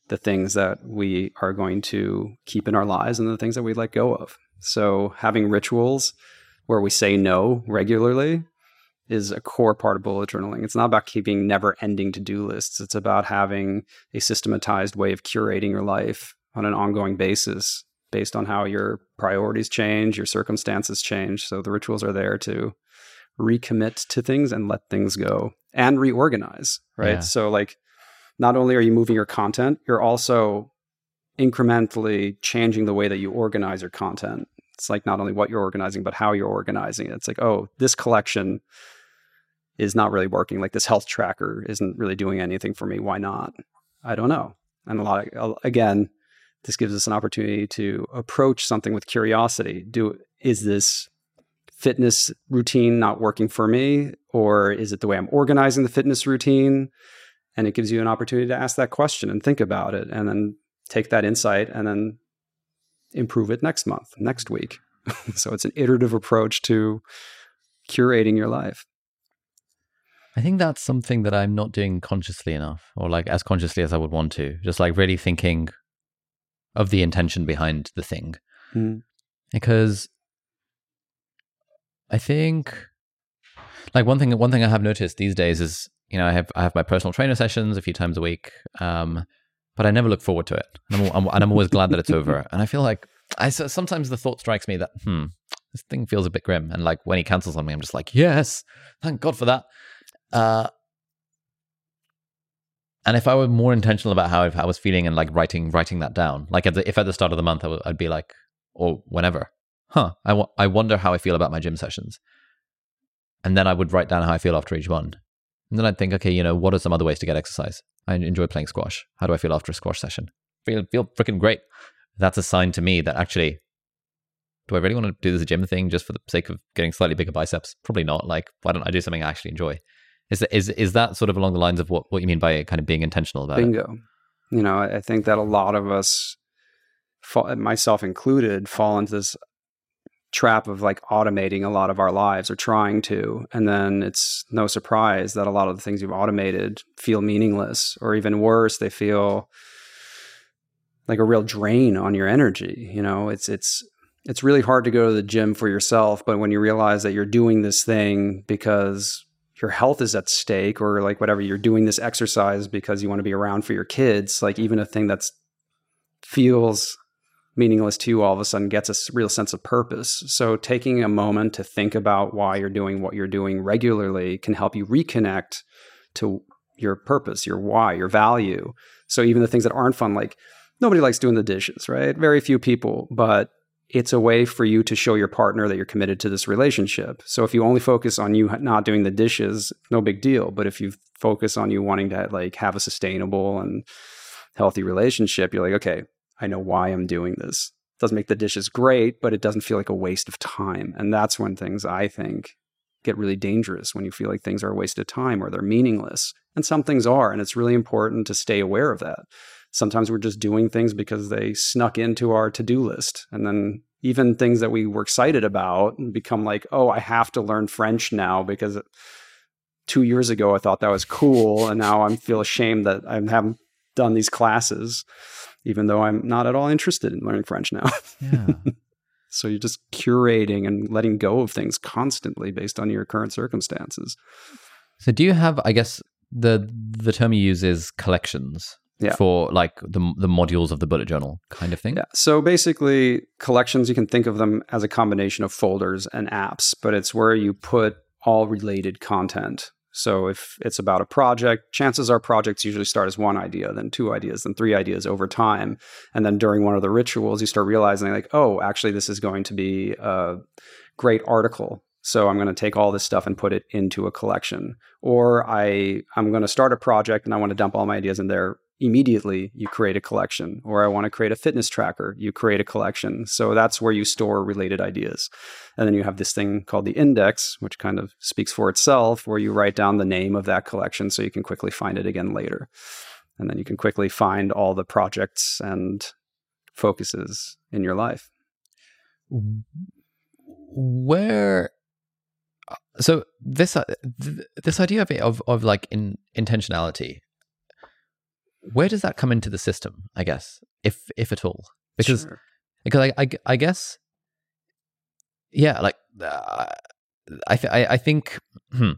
the things that we are going to keep in our lives and the things that we let go of. So having rituals where we say no regularly is a core part of bullet journaling. It's not about keeping never ending to do lists. It's about having a systematized way of curating your life on an ongoing basis based on how your priorities change, your circumstances change. So the rituals are there to recommit to things and let things go and reorganize, right? Yeah. So like not only are you moving your content, you're also incrementally changing the way that you organize your content. It's like not only what you're organizing, but how you're organizing it. It's like, oh, this collection is not really working. Like this health tracker isn't really doing anything for me. Why not? I don't know. And a lot of, again, this gives us an opportunity to approach something with curiosity. Do is this fitness routine not working for me or is it the way I'm organizing the fitness routine? And it gives you an opportunity to ask that question and think about it and then take that insight and then improve it next month, next week. so it's an iterative approach to curating your life. I think that's something that I'm not doing consciously enough or like as consciously as I would want to. Just like really thinking of the intention behind the thing. Mm. Because I think like one thing one thing I have noticed these days is, you know, I have I have my personal trainer sessions a few times a week. Um, but I never look forward to it. And I'm, I'm, and I'm always glad that it's over. And I feel like I sometimes the thought strikes me that hmm, this thing feels a bit grim. And like when he cancels on me, I'm just like, yes, thank God for that. Uh, and if I were more intentional about how I was feeling and like writing writing that down, like at the, if at the start of the month I w- I'd be like, or whenever, huh, I, w- I wonder how I feel about my gym sessions. And then I would write down how I feel after each one. And then I'd think, okay, you know, what are some other ways to get exercise? I enjoy playing squash. How do I feel after a squash session? Feel feel freaking great. That's a sign to me that actually, do I really want to do this gym thing just for the sake of getting slightly bigger biceps? Probably not. Like, why don't I do something I actually enjoy? Is that, is is that sort of along the lines of what, what you mean by kind of being intentional about Bingo. it? Bingo. You know, I think that a lot of us, myself included, fall into this trap of like automating a lot of our lives or trying to. And then it's no surprise that a lot of the things you've automated feel meaningless or even worse, they feel like a real drain on your energy. You know, it's, it's, it's really hard to go to the gym for yourself, but when you realize that you're doing this thing because your health is at stake or like whatever you're doing this exercise because you want to be around for your kids like even a thing that's feels meaningless to you all of a sudden gets a real sense of purpose. So taking a moment to think about why you're doing what you're doing regularly can help you reconnect to your purpose your why your value. So even the things that aren't fun like nobody likes doing the dishes right? Very few people but it's a way for you to show your partner that you're committed to this relationship. So if you only focus on you not doing the dishes, no big deal. But if you focus on you wanting to like have a sustainable and healthy relationship, you're like, okay, I know why I'm doing this. It doesn't make the dishes great, but it doesn't feel like a waste of time. And that's when things I think get really dangerous, when you feel like things are a waste of time or they're meaningless. And some things are, and it's really important to stay aware of that. Sometimes we're just doing things because they snuck into our to do list. And then even things that we were excited about become like, oh, I have to learn French now because two years ago I thought that was cool. And now I feel ashamed that I haven't done these classes, even though I'm not at all interested in learning French now. Yeah. so you're just curating and letting go of things constantly based on your current circumstances. So do you have I guess the the term you use is collections Yeah. for like the the modules of the bullet journal kind of thing? Yeah. So basically, collections, you can think of them as a combination of folders and apps, but it's where you put all related content. So if it's about a project, chances are projects usually start as one idea, then two ideas, then three ideas over time. And then during one of the rituals, you start realizing, like, oh, actually, this is going to be a great article. So I'm going to take all this stuff and put it into a collection. Or I I'm going to start a project and I want to dump all my ideas in there immediately you create a collection or i want to create a fitness tracker you create a collection. So that's where you store related ideas. And then you have this thing called the index which kind of speaks for itself where you write down the name of that collection so you can quickly find it again later. And then you can quickly find all the projects and focuses in your life. Where so this uh, th- this idea of of, of like in intentionality where does that come into the system i guess if if at all because Sure. because I, I I guess yeah like uh, I, th- I I think hmm.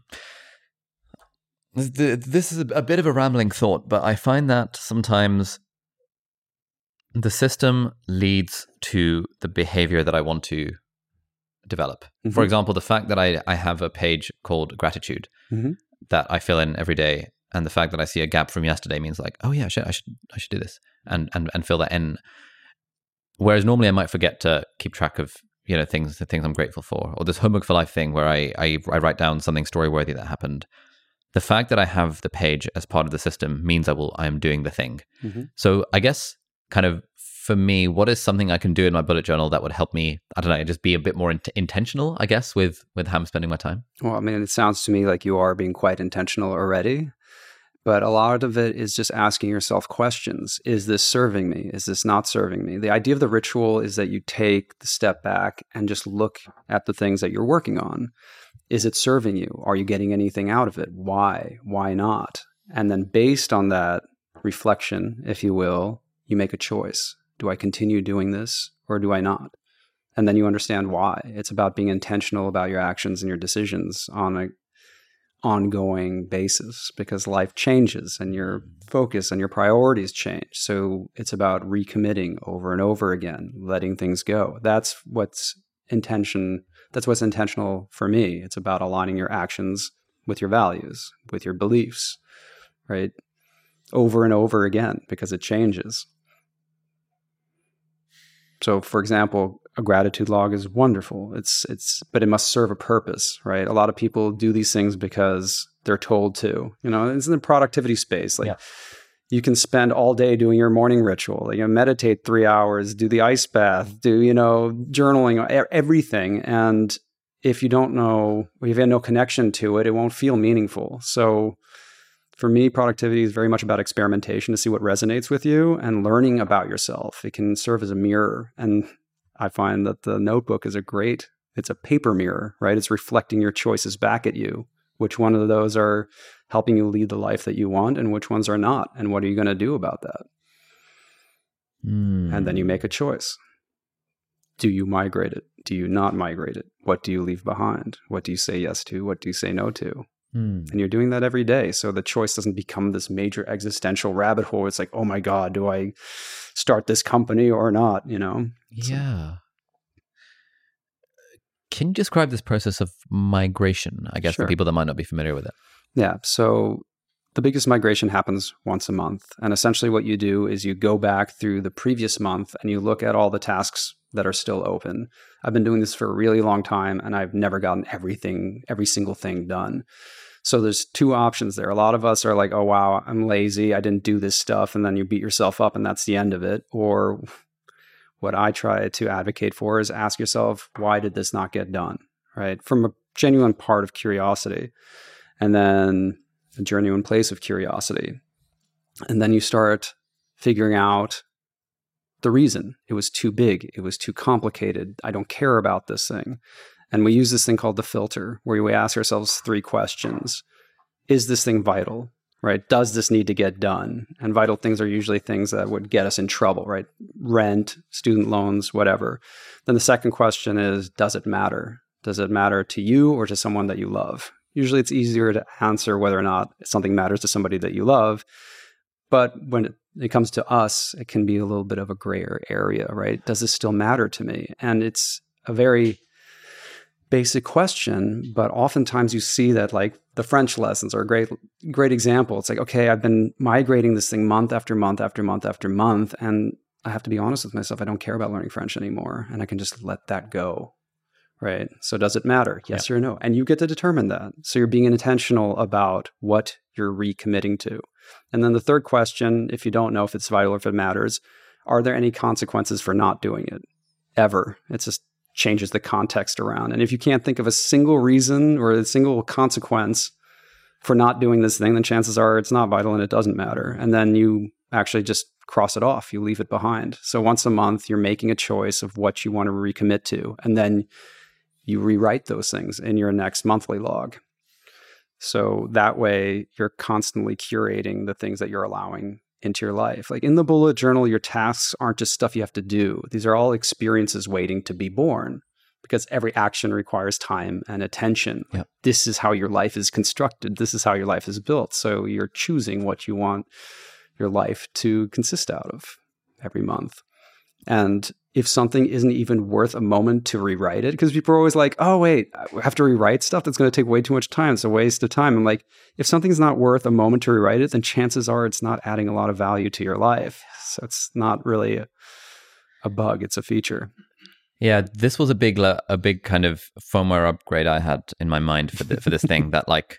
Th- this is a bit of a rambling thought but I find that sometimes the system leads to the behavior that I want to develop for Mhm. example the fact that I I have a page called gratitude Mhm. that I fill in every day and the fact that I see a gap from yesterday means like oh yeah I should I should I should do this and and and fill that in Whereas normally I might forget to keep track of you know things the things I'm grateful for, or this homework for life thing where I I, I write down something story worthy that happened. The fact that I have the page as part of the system means I will I am doing the thing. Mhm. So I guess kind of for me, what is something I can do in my bullet journal that would help me? I don't know, just be a bit more int- intentional, I guess, with with how I'm spending my time. Well, I mean, it sounds to me like you are being quite intentional already. But a lot of it is just asking yourself questions. Is this serving me? Is this not serving me? The idea of the ritual is that you take the step back and just look at the things that you're working on. Is it serving you? Are you getting anything out of it? Why? Why not? And then based on that reflection, if you will, you make a choice. Do I continue doing this or do I not? And then you understand why. It's about being intentional about your actions and your decisions on a ongoing basis because life changes and your mm-hmm. focus and your priorities change. So it's about recommitting over and over again, letting things go. That's what's intention. That's what's intentional for me. It's about aligning your actions with your values, with your beliefs, right? Over and over again because it changes. So, for example, a gratitude log is wonderful. It's it's but it must serve a purpose, right? A lot of people do these things because they're told to. You know, it's in the productivity space. Like Yeah. you can spend all day doing your morning ritual. You know, meditate three hours, do the ice bath, do you know journaling, everything. And if you don't know, if you have no connection to it, it won't feel meaningful. So for me, productivity is very much about experimentation to see what resonates with you and learning about yourself. It can serve as a mirror. And I find that the notebook is a great, it's a paper mirror, right? It's reflecting your choices back at you. Which one of those are helping you lead the life that you want and which ones are not? And what are you going to do about that? And then you hmm. make a choice. Do you migrate it? Do you not migrate it? What do you leave behind? What do you say yes to? What do you say no to? Hmm. and you're doing that every day so the choice doesn't become this major existential rabbit hole it's like oh my god do i start this company or not you know So- Yeah. Can you describe this process of migration? I guess Sure. for people that might not be familiar with it. yeah so the biggest migration happens once a month and essentially what you do is you go back through the previous month and you look at all the tasks that are still open i've been doing this for a really long time and i've never gotten everything every single thing done so there's two options there a lot of us are like oh wow i'm lazy i didn't do this stuff and then you beat yourself up and that's the end of it or what i try to advocate for is ask yourself why did this not get done right from a genuine part of curiosity, and then a genuine place of curiosity. And then you start figuring out the reason. It was too big, it was too complicated. I don't care about this thing. And we use this thing called the filter, where we ask ourselves three questions Is this thing vital? Right? Does this need to get done? And vital things are usually things that would get us in trouble, right? Rent, student loans, whatever. Then the second question is Does it matter? Does it matter to you or to someone that you love? Usually it's easier to answer whether or not something matters to somebody that you love. But when it comes to us, it can be a little bit of a grayer area, right? Does this still matter to me? And it's a very basic question, but oftentimes you see that like the French lessons are a great great example. It's like, okay, I've been migrating this thing month after month after month after month, and I have to be honest with myself. I don't care about learning French anymore, and I can just let that go. Right. So does it matter? Yes yeah. or no? And you get to determine that. So you're being intentional about what you're recommitting to. And then the third question, if you don't know if it's vital or if it matters, are there any consequences for not doing it? Ever. It's just changes the context around. And if you can't think of a single reason or a single consequence for not doing this thing, then chances are it's not vital and it doesn't matter. And then you actually just cross it off, you leave it behind. So once a month, you're making a choice of what you want to recommit to. And then you rewrite those things in your next monthly log. So that way, you're constantly curating the things that you're allowing into your life. Like in the bullet journal, your tasks aren't just stuff you have to do, these are all experiences waiting to be born because every action requires time and attention. Yep. This is how your life is constructed, this is how your life is built. So you're choosing what you want your life to consist out of every month. And if something isn't even worth a moment to rewrite it, because people are always like, oh, wait, I have to rewrite stuff that's going to take way too much time. It's a waste of time. I'm like, if something's not worth a moment to rewrite it, then chances are it's not adding a lot of value to your life. So it's not really a, a bug, it's a feature. Yeah, this was a big, uh, a big kind of firmware upgrade I had in my mind for the, for this thing that like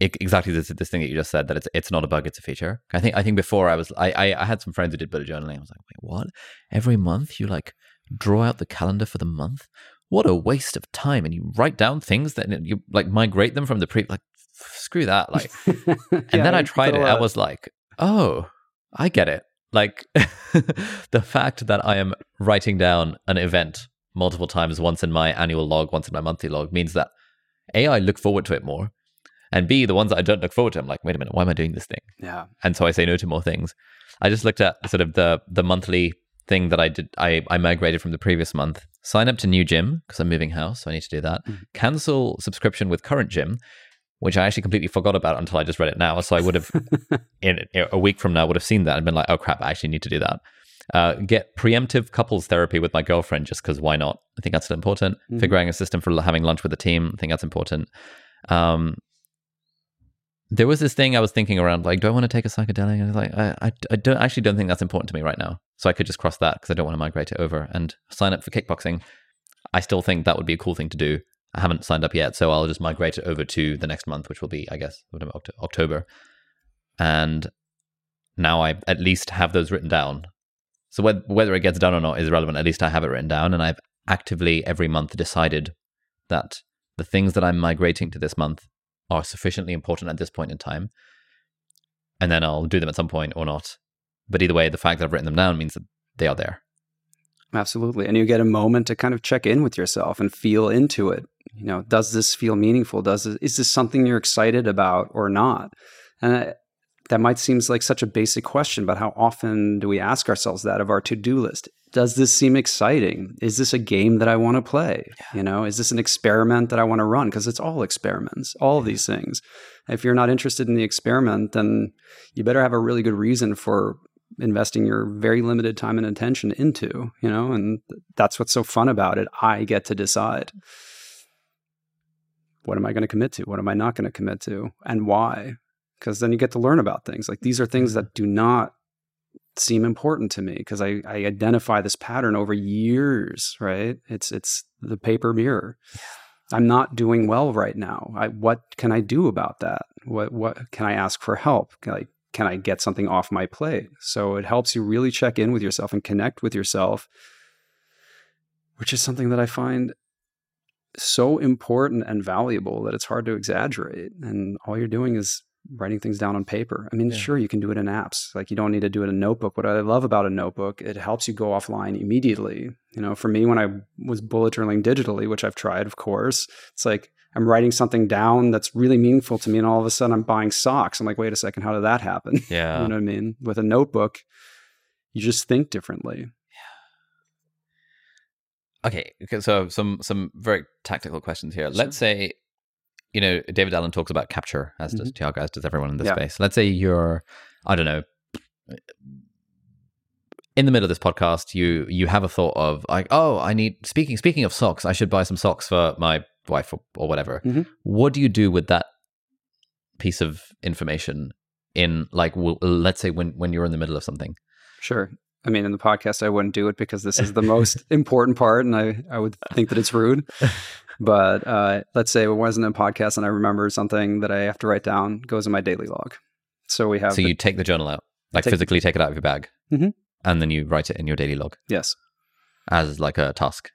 exactly this this thing that you just said that it's it's not a bug, it's a feature. I think I think before I was I I, I had some friends who did bullet journaling. I was like, wait, what? Every month you like draw out the calendar for the month. What a waste of time! And you write down things that you like migrate them from the pre like screw that like. and yeah, then I tried it. I was like, oh, I get it. Like the fact that I am writing down an event multiple times, once in my annual log, once in my monthly log, means that a I look forward to it more and B, the ones that I don't look forward to, I'm like, wait a minute, why am I doing this thing? Yeah. And so I say no to more things. I just looked at sort of the the monthly thing that I did. I, I migrated from the previous month. Sign up to new gym because I'm moving house, so I need to do that. Mm. Cancel subscription with current gym, which I actually completely forgot about until I just read it now. So I would have, in a week from now, would have seen that and been like, oh crap, I actually need to do that. Uh, get preemptive couples therapy with my girlfriend just because why not? I think that's important. Mm. Figuring a system for having lunch with the team, I think that's important. Um, there was this thing I was thinking around, like, do I want to take a psychedelic? And I was like, I, I, I don't actually don't think that's important to me right now. So I could just cross that because I don't want to migrate it over and sign up for kickboxing. I still think that would be a cool thing to do. I haven't signed up yet, so I'll just migrate it over to the next month, which will be, I guess, October. And now I at least have those written down. So whether it gets done or not is irrelevant. At least I have it written down, and I've actively every month decided that the things that I'm migrating to this month are sufficiently important at this point in time. And then I'll do them at some point or not. But either way, the fact that I've written them down means that they are there. Absolutely. And you get a moment to kind of check in with yourself and feel into it. You know, does this feel meaningful? Does is this something you're excited about or not? And I, that might seem like such a basic question, but how often do we ask ourselves that of our to-do list? Does this seem exciting? Is this a game that I want to play? Yeah. You know, is this an experiment that I want to run? Because it's all experiments, all of these things. If you're not interested in the experiment, then you better have a really good reason for investing your very limited time and attention into, you know, and that's what's so fun about it. I get to decide what am I going to commit to? What am I not going to commit to? And why? because then you get to learn about things. Like these are things mm-hmm. that do not seem important to me because I, I identify this pattern over years, right? It's it's the paper mirror. I'm not doing well right now. I, what can I do about that? What what can I ask for help? Like can I get something off my plate? So it helps you really check in with yourself and connect with yourself, which is something that I find so important and valuable that it's hard to exaggerate. And all you're doing is Hmm. writing things down on paper. I mean, Yeah. sure, you can do it in apps. Like you don't need to do it in a notebook. What I love about a notebook, it helps you go offline immediately. You know, for me, when I was bullet journaling digitally, which I've tried, of course, it's like I'm writing something down that's really meaningful to me, and all of a sudden I'm buying socks. I'm like, wait a second, how did that happen? Yeah. you know what I mean? With a notebook, you just think differently. Okay, okay, so some some very tactical questions here. Let's say, you know, David Allen talks about capture, as does Tiago, as does everyone in this Mm-hmm. Yeah. space. Let's say you're, I don't know, in the middle of this podcast, you you have a thought of like, oh, I need speaking speaking of socks, I should buy some socks for my wife or, or whatever. Mhm. What do you do with that piece of information in like, w- let's say when when you're in the middle of something? Sure. I mean, in the podcast, I wouldn't do it because this is the most important part, and I, I would think that it's rude. But uh, let's say it wasn't a podcast, and I remember something that I have to write down goes in my daily log. So we have So the- you take the journal out, like take- physically take it out of your bag, Mhm. and then you write it in your daily log. yes. as like a task.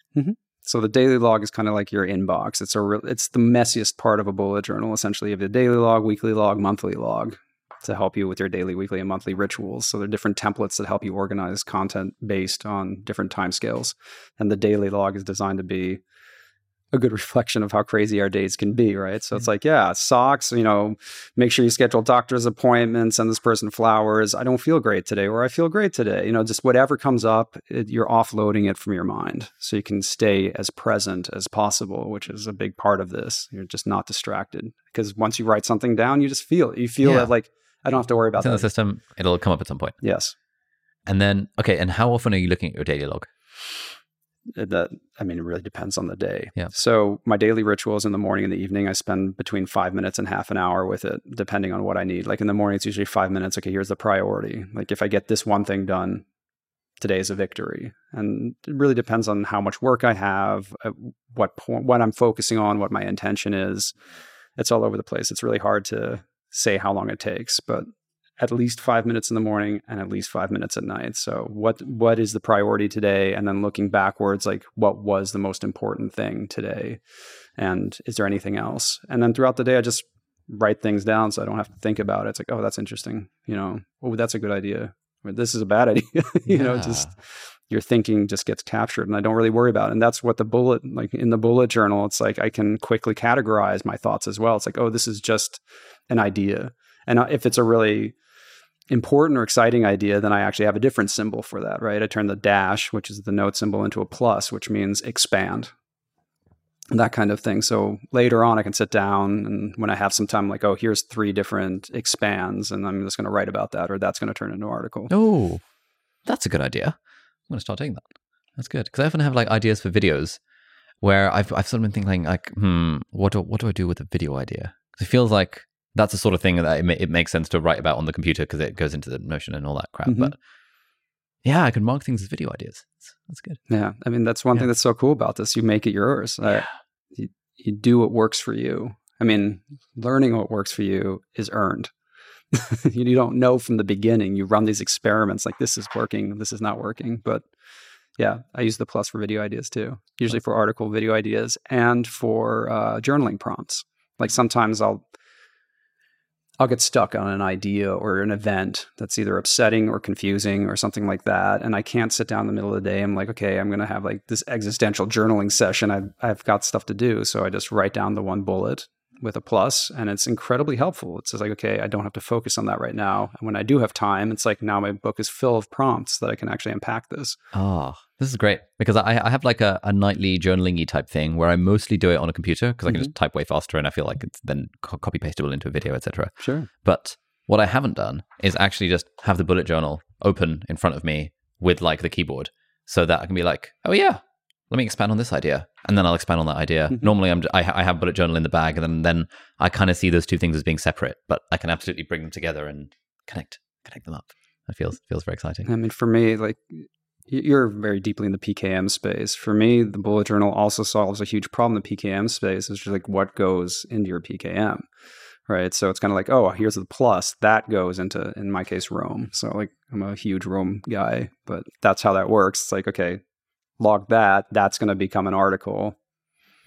So the daily log is kind of like your inbox. It's a real, it's the messiest part of a bullet journal. Essentially, you have the daily log, weekly log, monthly log to help you with your daily, weekly, and monthly rituals. So there are different templates that help you organize content based on different timescales. And the daily log is designed to be a good reflection of how crazy our days can be, right? So it's mm-hmm. like, yeah, socks, you know, make sure you schedule doctor's appointments, send this person flowers. I don't feel great today, or I feel great today. You know, just whatever comes up, it, you're offloading it from your mind so you can stay as present as possible, which is a big part of this. You're just not distracted because once you write something down, you just feel it. You feel Yeah. that like, I don't have to worry about It's in the that. system. It'll come up at some point. Yes. And then, okay, and how often are you looking at your daily log? Uh, that i mean it really depends on the day. Yeah. so my daily rituals in the morning and the evening i spend between five minutes and half an hour with it depending on what i need. Like in the morning it's usually five minutes okay here's the priority. Like if i get this one thing done today is a victory. And it really depends on how much work i have at what point what i'm focusing on what my intention is. It's all over the place. It's really hard to say how long it takes but at least five minutes in the morning and at least five minutes at night. So what what is the priority today? And then looking backwards, like what was the most important thing today? And is there anything else? And then throughout the day, I just write things down so I don't have to think about it. It's like, oh, that's interesting. You know, oh, that's a good idea. Or, this is a bad idea. you know, just your thinking just gets captured and I don't really worry about it. And that's what the bullet, like in the bullet journal, it's like I can quickly categorize my thoughts as well. It's like, oh, this is just an idea. And if it's a really important or exciting idea, then I actually have a different symbol for that, right? I turn the dash, which is the note symbol, into a plus, which means expand. That kind of thing. So later on, I can sit down and when I have some time, like, oh, here's three different expands, and I'm just going to write about that, or that's going to turn into an article. Oh, that's a good idea. I'm going to start doing that. That's good because I often have like ideas for videos where I've I've sort of been thinking like, hmm, what do what do I do with a video idea? 'Cause it feels like that's the sort of thing that it, it makes sense to write about on the computer because it goes into the Notion and all that crap. Mhm. But yeah, I can mark things as video ideas. That's, that's good. Yeah, I mean that's one Yeah. thing that's so cool about this. You make it yours. Uh, you, you do what works for you. I mean, learning what works for you is earned. you you don't know from the beginning. You run these experiments like this is working, this is not working. But yeah, I use the plus for video ideas too. Usually for article video ideas and for uh, journaling prompts. Like sometimes I'll I'll get stuck on an idea or an event that's either upsetting or confusing or something like that. And I can't sit down in the middle of the day. I'm like, okay, I'm going to have like this existential journaling session. I've, I've got stuff to do. So I just write down the one bullet with a plus and it's incredibly helpful. It's just like, okay, I don't have to focus on that right now. And when I do have time, it's like now my book is full of prompts that I can actually unpack this. Ah, this is great because I, I have like a, a nightly journaling type thing where I mostly do it on a computer because I can just type way faster and I feel like it's then co- copy pastable into a video, etc. Sure. But what I haven't done is actually just have the bullet journal open in front of me with like the keyboard so that I can be like, oh yeah, let me expand on this idea. And then I'll expand on that idea. Mhm. Normally I'm, I, I have bullet journal in the bag and then, then I kind of see those two things as being separate, but I can absolutely bring them together and connect, connect them up. It feels, feels very exciting. I mean, for me, like you're very deeply in the PKM space. For me, the bullet journal also solves a huge problem in the PKM space. It's just like what goes into your PKM, right? So it's kind of like, oh, here's the plus that goes into, in my case, Roam. So like I'm a huge Roam guy, but that's how that works. It's like, okay, log that. That's going to become an article.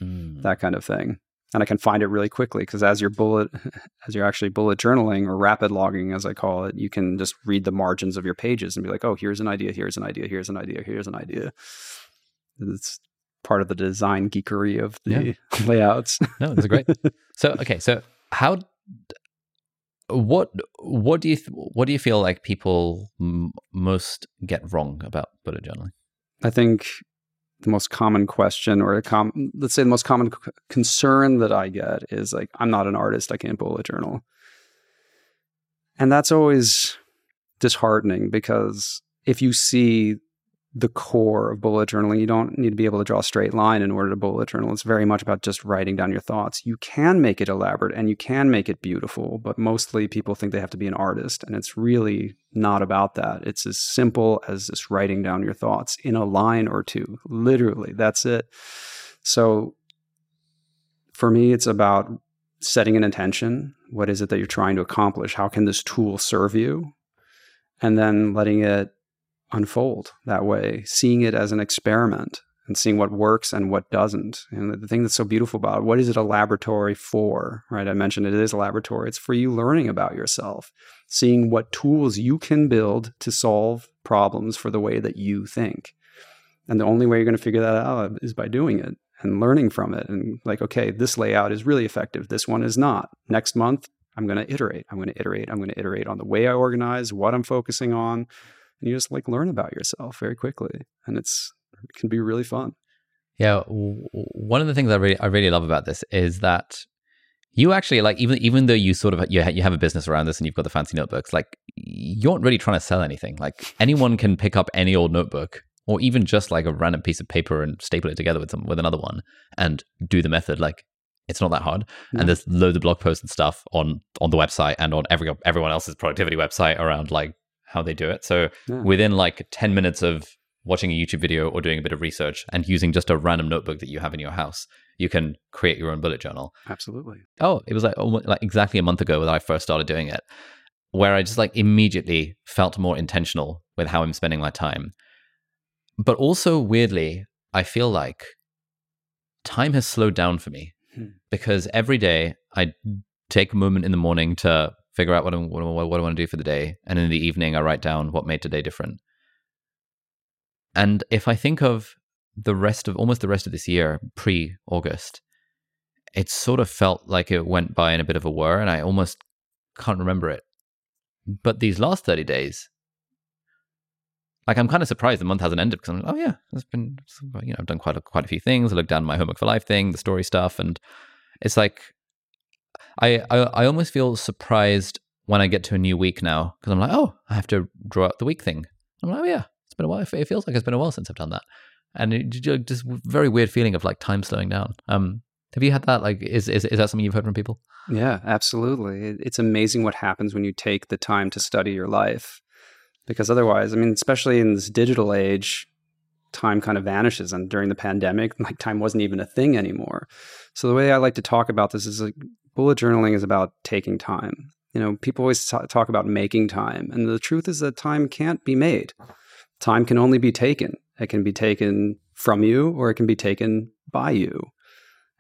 Mm. that kind of thing. And I can find it really quickly because as you're bullet, as you're actually bullet journaling or rapid logging, as I call it, you can just read the margins of your pages and be like, oh, here's an idea, here's an idea, here's an idea, here's an idea. It's part of the design geekery of the yeah. layouts. no, that's great. So, okay, so how what what do you what do you feel like people m- most get wrong about bullet journaling? I think the most common question, or a com- let's say the most common c- concern that I get is like, I'm not an artist, I can't bullet journal, and that's always disheartening because if you see the core of bullet journaling. You don't need to be able to draw a straight line in order to bullet journal. It's very much about just writing down your thoughts. You can make it elaborate and you can make it beautiful, but mostly people think they have to be an artist. And it's really not about that. It's as simple as just writing down your thoughts in a line or two. Literally, that's it. So for me, it's about setting an intention. What is it that you're trying to accomplish? How can this tool serve you? And then letting it unfold that way, seeing it as an experiment and seeing what works and what doesn't. And the thing that's so beautiful about it, what is it a laboratory for? Right? I mentioned it is a laboratory. It's for you learning about yourself, seeing what tools you can build to solve problems for the way that you think. And the only way you're going to figure that out is by doing it and learning from it. And like, okay, this layout is really effective. This one is not. Next month, I'm going to iterate. I'm going to iterate. I'm going to iterate on the way I organize, what I'm focusing on, and you just like learn about yourself very quickly and it's it can be really fun. Yeah one of the things i really i really love about this is that you actually like even even though you sort of you, you have a business around this and you've got the fancy notebooks like you aren't really trying to sell anything. Like anyone can pick up any old notebook or even just like a random piece of paper and staple it together with some with another one and do the method. Like it's not that hard. And there's loads of blog posts and stuff on on the website and on every everyone else's productivity website around like how they do it. So yeah. within like 10 minutes of watching a YouTube video or doing a bit of research and using just a random notebook that you have in your house, you can create your own bullet journal. Absolutely. Oh, it was like almost like exactly a month ago that I first started doing it, where I just like immediately felt more intentional with how I'm spending my time. But also weirdly, I feel like time has slowed down for me hmm. because every day I take a moment in the morning to figure out what, I'm, what, what I want to do for the day. And in the evening, I write down what made today different. And if I think of the rest of almost the rest of this year, pre August, it sort of felt like it went by in a bit of a whir, and I almost can't remember it. But these last 30 days, like I'm kind of surprised the month hasn't ended because I'm like, oh yeah, it's been you know I've done quite a, quite a few things. I looked down my homework for life thing, the story stuff, and it's like I, I, I almost feel surprised when I get to a new week now because I'm like, oh, I have to draw out the week thing. I'm like, oh yeah, it's been a while. It feels like it's been a while since I've done that, and it, just very weird feeling of like time slowing down. Um, have you had that? Like, is is is that something you've heard from people? Yeah, absolutely. It's amazing what happens when you take the time to study your life, because otherwise, I mean, especially in this digital age, time kind of vanishes. And during the pandemic, like time wasn't even a thing anymore. So the way I like to talk about this is like bullet journaling is about taking time. You know, people always talk about making time, and the truth is that time can't be made. Time can only be taken. It can be taken from you or it can be taken by you.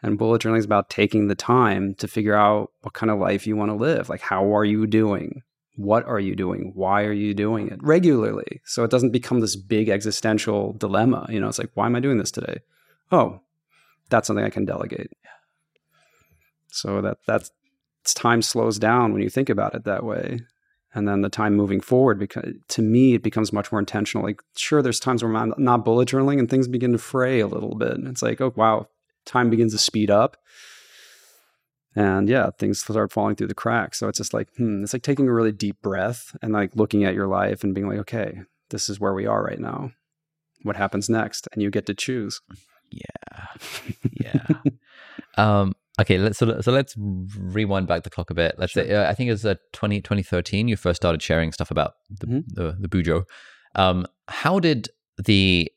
And bullet journaling is about taking the time to figure out what kind of life you want to live. Like, how are you doing? What are you doing? Why are you doing it regularly? So it doesn't become this big existential dilemma. You know, it's like, why am I doing this today? Oh, that's something I can delegate. So that that's time slows down when you think about it that way. And then the time moving forward, because to me, it becomes much more intentional. Like, sure, there's times where I'm not bullet journaling and things begin to fray a little bit. It's like, oh, wow, time begins to speed up. And yeah, things start falling through the cracks. So it's just like, hmm, it's like taking a really deep breath and like looking at your life and being like, okay, this is where we are right now. What happens next? And you get to choose. Yeah. Yeah. um, Okay, let's so, so let's rewind back the clock a bit. Let's sure. say uh, I think it was uh, 20, 2013 you first started sharing stuff about the mm-hmm. the, the Bujo. Um, how did the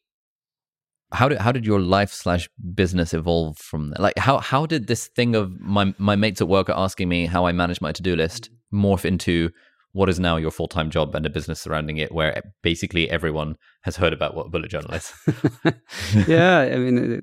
how did how did your life slash business evolve from there? Like how how did this thing of my my mates at work are asking me how I manage my to do list morph into what is now your full time job and a business surrounding it, where basically everyone has heard about what bullet journal is? yeah, I mean,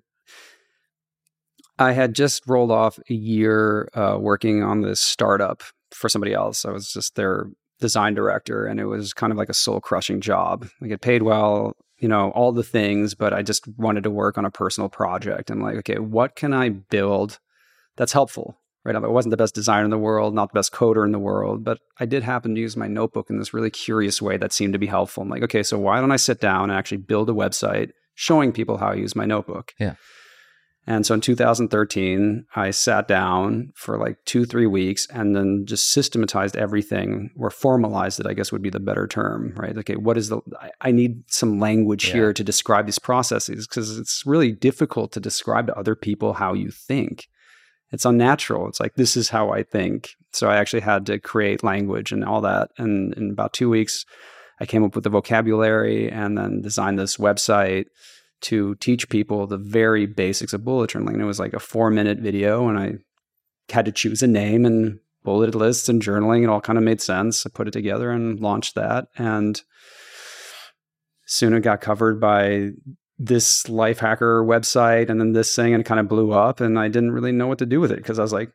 I had just rolled off a year uh, working on this startup for somebody else. I was just their design director, and it was kind of like a soul crushing job. I get paid well, you know, all the things, but I just wanted to work on a personal project. I'm like, okay, what can I build that's helpful? Right. I wasn't the best designer in the world, not the best coder in the world, but I did happen to use my notebook in this really curious way that seemed to be helpful. I'm like, okay, so why don't I sit down and actually build a website showing people how I use my notebook? Yeah. And so in 2013, I sat down for like two, three weeks and then just systematized everything or formalized it, I guess would be the better term, right? Okay, what is the, I need some language yeah. here to describe these processes because it's really difficult to describe to other people how you think. It's unnatural. It's like, this is how I think. So I actually had to create language and all that. And in about two weeks, I came up with the vocabulary and then designed this website to teach people the very basics of bullet journaling. It was like a four minute video, and I had to choose a name and bullet lists and journaling. It all kind of made sense. I put it together and launched that. And soon it got covered by this Lifehacker website and then this thing, and it kind of blew up. And I didn't really know what to do with it because I was like,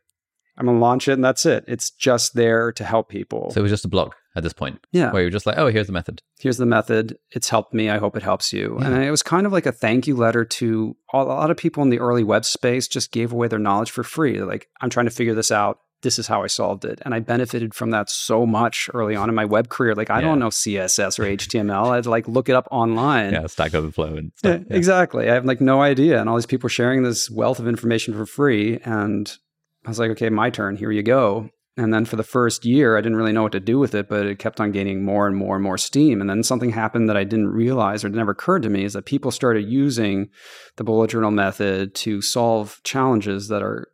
I'm gonna launch it and that's it. It's just there to help people. So it was just a blog at this point. Yeah. Where you're just like, oh, here's the method. Here's the method. It's helped me. I hope it helps you. Yeah. And it was kind of like a thank you letter to a lot of people in the early web space just gave away their knowledge for free. They're like, I'm trying to figure this out. This is how I solved it. And I benefited from that so much early on in my web career. Like, I yeah. don't know CSS or HTML. I'd like look it up online. Yeah, Stack Overflow and stuff. Yeah, exactly. I have like no idea. And all these people sharing this wealth of information for free. And I was like, okay, my turn. Here you go. And then for the first year, I didn't really know what to do with it, but it kept on gaining more and more and more steam. And then something happened that I didn't realize or it never occurred to me is that people started using the bullet journal method to solve challenges that are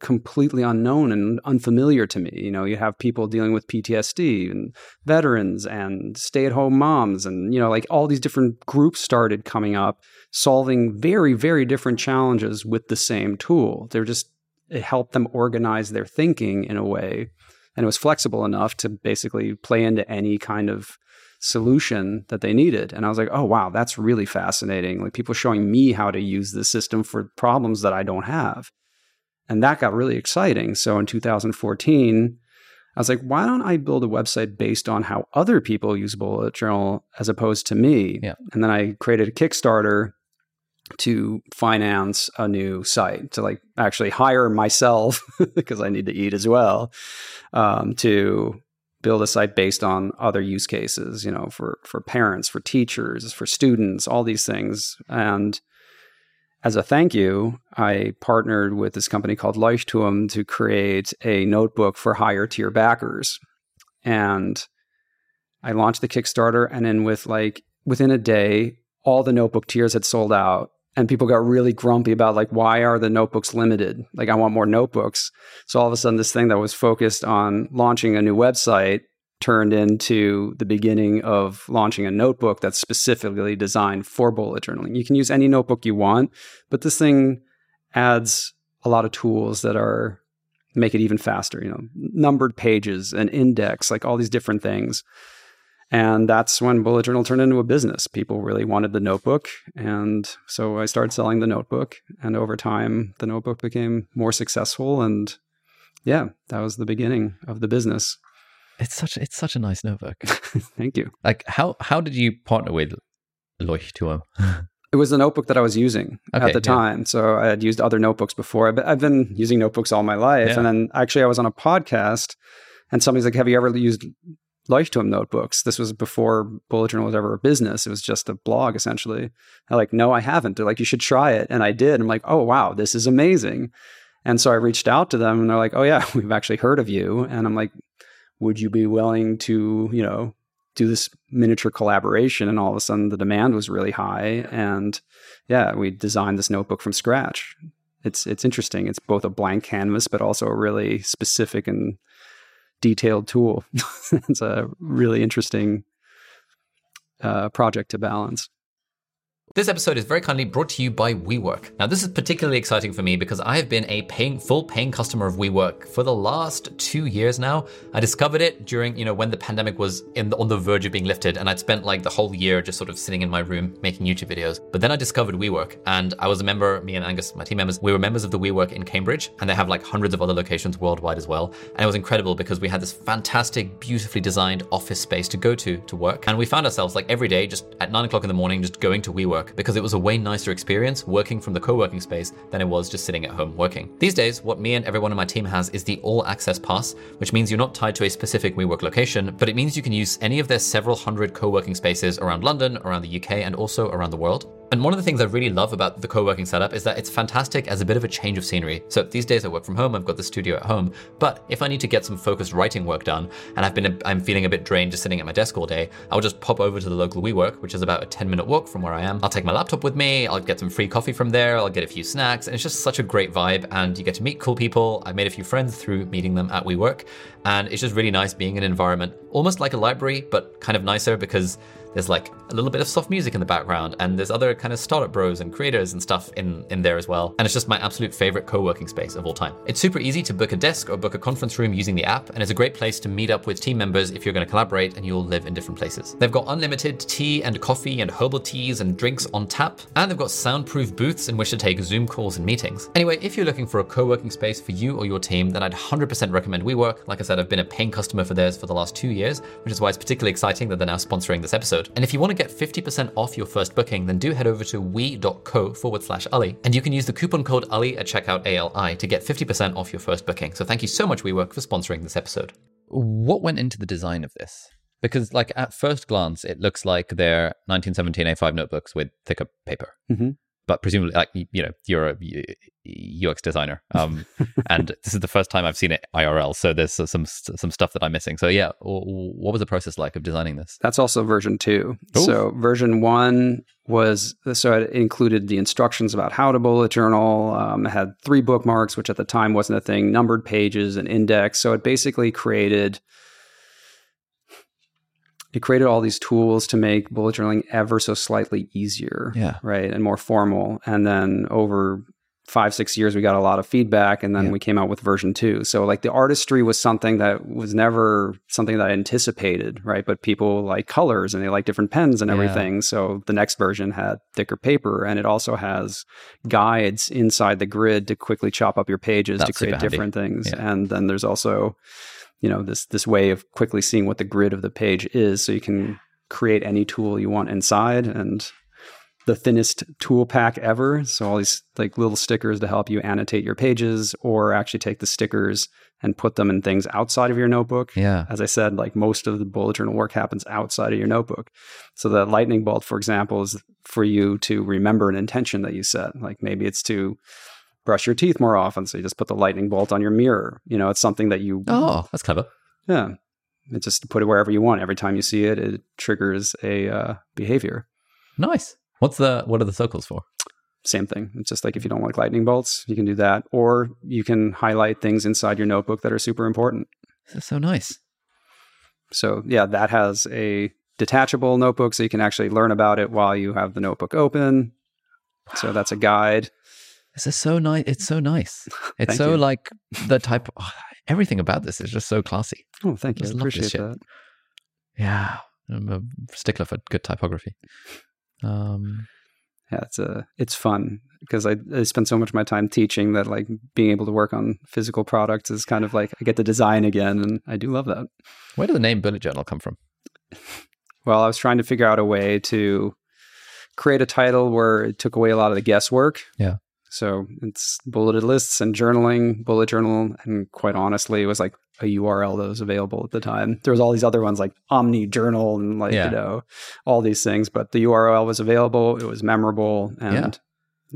completely unknown and unfamiliar to me. You know, you have people dealing with PTSD and veterans and stay at home moms, and, you know, like all these different groups started coming up solving very, very different challenges with the same tool. They're just it helped them organize their thinking in a way and it was flexible enough to basically play into any kind of solution that they needed. And i was like oh wow that's really fascinating. Like people showing me how to use the system for problems that i don't have. And that got really exciting. So in 2014 i was like why don't i build a website based on how other people use bullet journal as opposed to me? Yeah. and then i created a kickstarter to finance a new site to like actually hire myself because I need to eat as well um, to build a site based on other use cases you know for for parents for teachers for students all these things. And as a thank you I partnered with this company called Leuchtturm to create a notebook for higher tier backers. And I launched the Kickstarter and then with like within a day all the notebook tiers had sold out and people got really grumpy about like why are the notebooks limited? Like i want more notebooks. So all of a sudden this thing that was focused on launching a new website turned into the beginning of launching a notebook that's specifically designed for bullet journaling. You can use any notebook you want but this thing adds a lot of tools that are make it even faster you know numbered pages an index like all these different things and that's when Bullet Journal turned into a business. People really wanted the notebook. And so I started selling the notebook. And over time, the notebook became more successful. And yeah, that was the beginning of the business. It's such it's such a nice notebook. Thank you. Like how how did you partner with Leuchtturm? it was the notebook that I was using okay, at the yeah. time. So I had used other notebooks before. I've been using notebooks all my life. Yeah. And then actually I was on a podcast and somebody's like, Have you ever used Leuchtturm notebooks. This was before Bullet Journal was ever a business. It was just a blog essentially. I'm like, no, I haven't. They're like, you should try it. And I did. I'm like, oh, wow, this is amazing. And so I reached out to them and they're like, oh, yeah, we've actually heard of you. And I'm like, would you be willing to, you know, do this miniature collaboration? And all of a sudden the demand was really high. And yeah, we designed this notebook from scratch. It's, it's interesting. It's both a blank canvas, but also a really specific and detailed tool. it's a really interesting uh, project to balance. This episode is very kindly brought to you by WeWork. Now, this is particularly exciting for me because I have been a paying, full paying customer of WeWork for the last two years now. I discovered it during, you know, when the pandemic was in on the verge of being lifted, and I'd spent like the whole year just sort of sitting in my room making YouTube videos. But then I discovered WeWork, and I was a member. Me and Angus, my team members, we were members of the WeWork in Cambridge, and they have like hundreds of other locations worldwide as well. And it was incredible because we had this fantastic, beautifully designed office space to go to to work, and we found ourselves like every day just at nine o'clock in the morning just going to WeWork because it was a way nicer experience working from the co-working space than it was just sitting at home working. These days, what me and everyone in my team has is the all access pass, which means you're not tied to a specific WeWork location, but it means you can use any of their several hundred co-working spaces around London, around the UK, and also around the world. And one of the things I really love about the co-working setup is that it's fantastic as a bit of a change of scenery. So these days I work from home, I've got the studio at home, but if I need to get some focused writing work done and I've been a, I'm feeling a bit drained just sitting at my desk all day, I'll just pop over to the local WeWork, which is about a 10 minute walk from where I am. I'll take my laptop with me, I'll get some free coffee from there, I'll get a few snacks, and it's just such a great vibe and you get to meet cool people. I made a few friends through meeting them at WeWork, and it's just really nice being in an environment almost like a library, but kind of nicer because there's like a little bit of soft music in the background, and there's other kind of startup bros and creators and stuff in, in there as well. And it's just my absolute favorite co working space of all time. It's super easy to book a desk or book a conference room using the app, and it's a great place to meet up with team members if you're going to collaborate and you all live in different places. They've got unlimited tea and coffee and herbal teas and drinks on tap, and they've got soundproof booths in which to take Zoom calls and meetings. Anyway, if you're looking for a co working space for you or your team, then I'd 100% recommend WeWork. Like I said, I've been a paying customer for theirs for the last two years, which is why it's particularly exciting that they're now sponsoring this episode. And if you want to get 50% off your first booking, then do head over to we.co forward slash Ali, and you can use the coupon code Ali at checkout ALI to get 50% off your first booking. So thank you so much, WeWork, for sponsoring this episode. What went into the design of this? Because, like, at first glance, it looks like they're 1917 A5 notebooks with thicker paper. Mhm. But presumably, like, you know, you're a UX designer. Um, and this is the first time I've seen it IRL. So there's some some stuff that I'm missing. So, yeah, what was the process like of designing this? That's also version two. Ooh. So version one was so it included the instructions about how to bullet journal. Um, it had three bookmarks, which at the time wasn't a thing. Numbered pages, and index. So it basically created it created all these tools to make bullet journaling ever so slightly easier, Yeah. right, and more formal. And then over five six years we got a lot of feedback and then Yeah. we came out with version two so like the artistry was something that was never something that i anticipated right but people like colors and they like different pens and Yeah. everything so the next version had thicker paper and it also has guides inside the grid to quickly chop up your pages to That's super create different things Yeah. and then there's also you know this this way of quickly seeing what the grid of the page is so you can create any tool you want inside and the thinnest tool pack ever. So all these like little stickers to help you annotate your pages or actually take the stickers and put them in things outside of your notebook. Yeah. as i said like most of the bullet journal work happens outside of your notebook. So the lightning bolt for example is for you to remember an intention that you set. Like maybe it's to brush your teeth more often so you just put the lightning bolt on your mirror you know it's something that you Oh, that's clever. yeah it's just put it wherever you want every time you see it it triggers a uh, behavior Nice. What's the what are the circles for? same thing. It's just like if you don't like lightning bolts, you can do that. Or you can highlight things inside your notebook that are super important. This is so nice. So, yeah, that has a detachable notebook so you can actually learn about it while you have the notebook open. So, that's a guide. This is so nice. It's so nice. It's so you. like the type. oh, everything about this is just so classy. Oh, thank you. I appreciate shit. that. Yeah, I'm a stickler for good typography. Um, Yeah, it's a it's fun because I, I spend so much of my time teaching that like being able to work on physical products is kind of like I get to design again, and I do love that. where did the name bullet journal come from? Well, I was trying to figure out a way to create a title where it took away a lot of the guesswork. Yeah. So it's bulleted lists and journaling, bullet journal, and quite honestly, it was like a URL that was available at the time. There was all these other ones like Omni Journal and like Yeah. you know all these things, but the URL was available. It was memorable, and Yeah.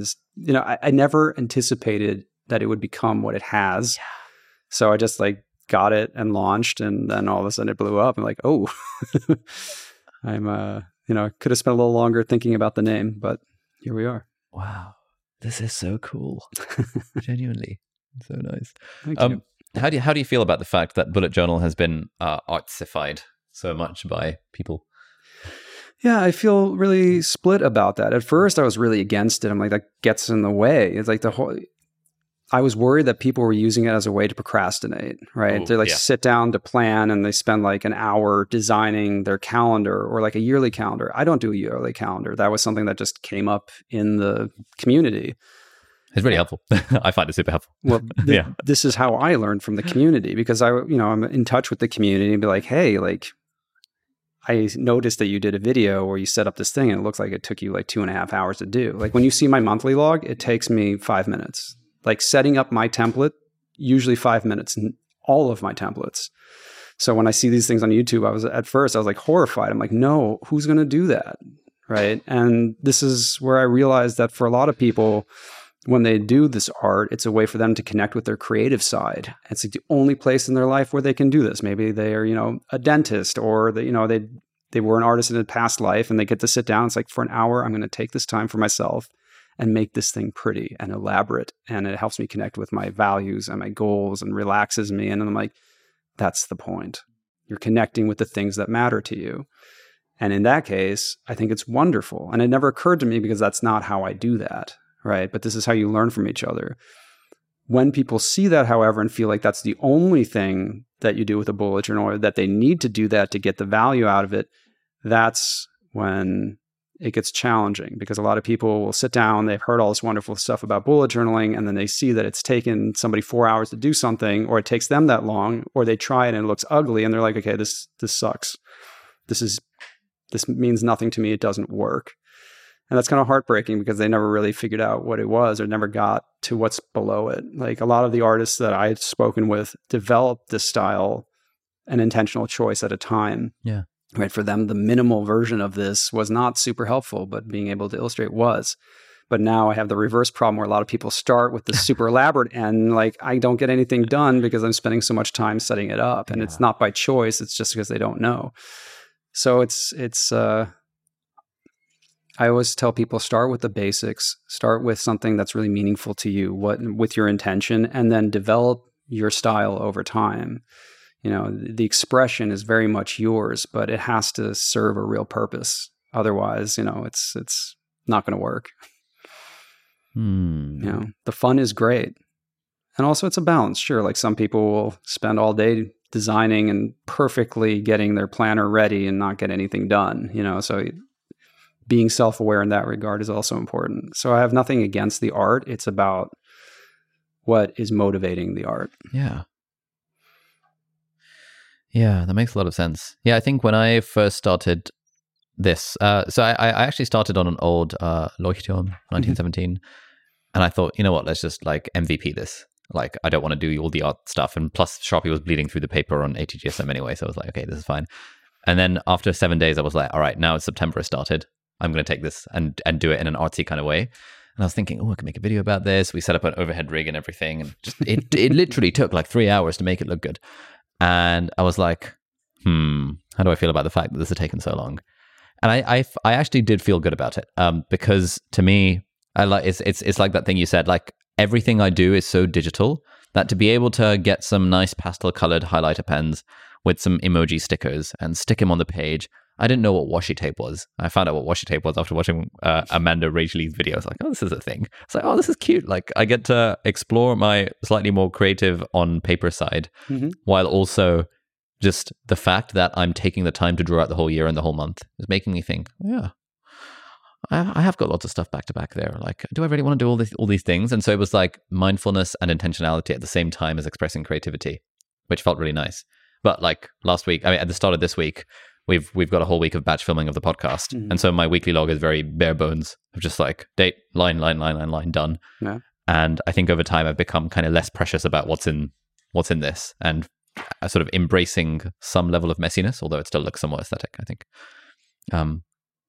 just you know, I, I never anticipated that it would become what it has. So I just like got it and launched, and then all of a sudden it blew up. I'm like, oh, I'm uh, you know, could have spent a little longer thinking about the name, but here we are. Wow, this is so cool. Genuinely, so nice. Um, how do you how do you feel about the fact that bullet journal has been uh, artsified so much by people? Yeah, I feel really split about that. At first, I was really against it. I'm like, that gets in the way. It's like the whole. I was worried that people were using it as a way to procrastinate, right? Ooh, they like yeah. sit down to plan and they spend like an hour designing their calendar or like a yearly calendar. I don't do a yearly calendar. That was something that just came up in the community. It's really helpful. I find it super helpful. Well, th- Yeah. this is how I learned from the community because I, you know, I'm in touch with the community and be like, hey, like, I noticed that you did a video where you set up this thing and it looks like it took you like two and a half hours to do. Like when you see my monthly log, it takes me five minutes. Like setting up my template, usually five minutes, n- all of my templates. So when I see these things on YouTube, I was at first, I was like horrified. I'm like, no, who's going to do that? Right. And this is where I realized that for a lot of people, when they do this art, it's a way for them to connect with their creative side. It's like the only place in their life where they can do this. Maybe they are, you know, a dentist or they, you know, they they were an artist in a past life and they get to sit down. It's like for an hour, I'm going to take this time for myself and make this thing pretty and elaborate. And it helps me connect with my values and my goals and relaxes me. And I'm like, that's the point. You're connecting with the things that matter to you. And in that case, I think it's wonderful. And it never occurred to me because that's not how I do that right? But this is how you learn from each other. When people see that, however, and feel like that's the only thing that you do with a bullet journal, or that they need to do that to get the value out of it, that's when it gets challenging because a lot of people will sit down, they've heard all this wonderful stuff about bullet journaling, and then they see that it's taken somebody four hours to do something, or it takes them that long, or they try it and it looks ugly, and they're like, okay, this this sucks. This is this means nothing to me. It doesn't work. And that's kind of heartbreaking because they never really figured out what it was or never got to what's below it. Like a lot of the artists that I've spoken with developed this style an intentional choice at a time. Yeah. Right. For them, the minimal version of this was not super helpful, but being able to illustrate was. But now I have the reverse problem where a lot of people start with the super elaborate and like I don't get anything done because I'm spending so much time setting it up. And it's not by choice, it's just because they don't know. So it's it's uh I always tell people start with the basics, start with something that's really meaningful to you, what with your intention, and then develop your style over time. You know, the expression is very much yours, but it has to serve a real purpose. Otherwise, you know, it's it's not going to work. Hmm. You know, the fun is great. And also it's a balance. Sure, like some people will spend all day designing and perfectly getting their planner ready and not get anything done, you know. So being self-aware in that regard is also important. So I have nothing against the art. It's about what is motivating the art. Yeah. Yeah, that makes a lot of sense. Yeah, I think when I first started this, uh, so I, I actually started on an old uh, Leuchtturm, 1917, and I thought, you know what, let's just like MVP this. Like, I don't want to do all the art stuff, and plus Sharpie was bleeding through the paper on 80 GSM anyway, so I was like, okay, this is fine. And then after seven days, I was like, all right, now it's September has started. I'm going to take this and and do it in an artsy kind of way. And I was thinking, oh, I can make a video about this. We set up an overhead rig and everything, and just it it literally took like three hours to make it look good. And I was like, hmm, how do I feel about the fact that this has taken so long? And I I, I actually did feel good about it, um, because to me, I like it's it's it's like that thing you said, like everything I do is so digital that to be able to get some nice pastel colored highlighter pens with some emoji stickers and stick them on the page. I didn't know what washi tape was. I found out what washi tape was after watching uh, Amanda Rachel Lee's video. I was like, oh, this is a thing. It's like, oh, this is cute. Like, I get to explore my slightly more creative on paper side Mhm. while also just the fact that I'm taking the time to draw out the whole year and the whole month is making me think, yeah, I, I have got lots of stuff back to back there. Like, do I really want to do all these all these things? And so it was like mindfulness and intentionality at the same time as expressing creativity, which felt really nice. But like last week, I mean, at the start of this week, we've we've got a whole week of batch filming of the podcast, Mhm. and so my weekly log is very bare bones of just like date, line, line, line, line, line, done. Yeah. And I think over time, I've become kind of less precious about what's in what's in this, and uh, sort of embracing some level of messiness, although it still looks somewhat aesthetic. I think. Um,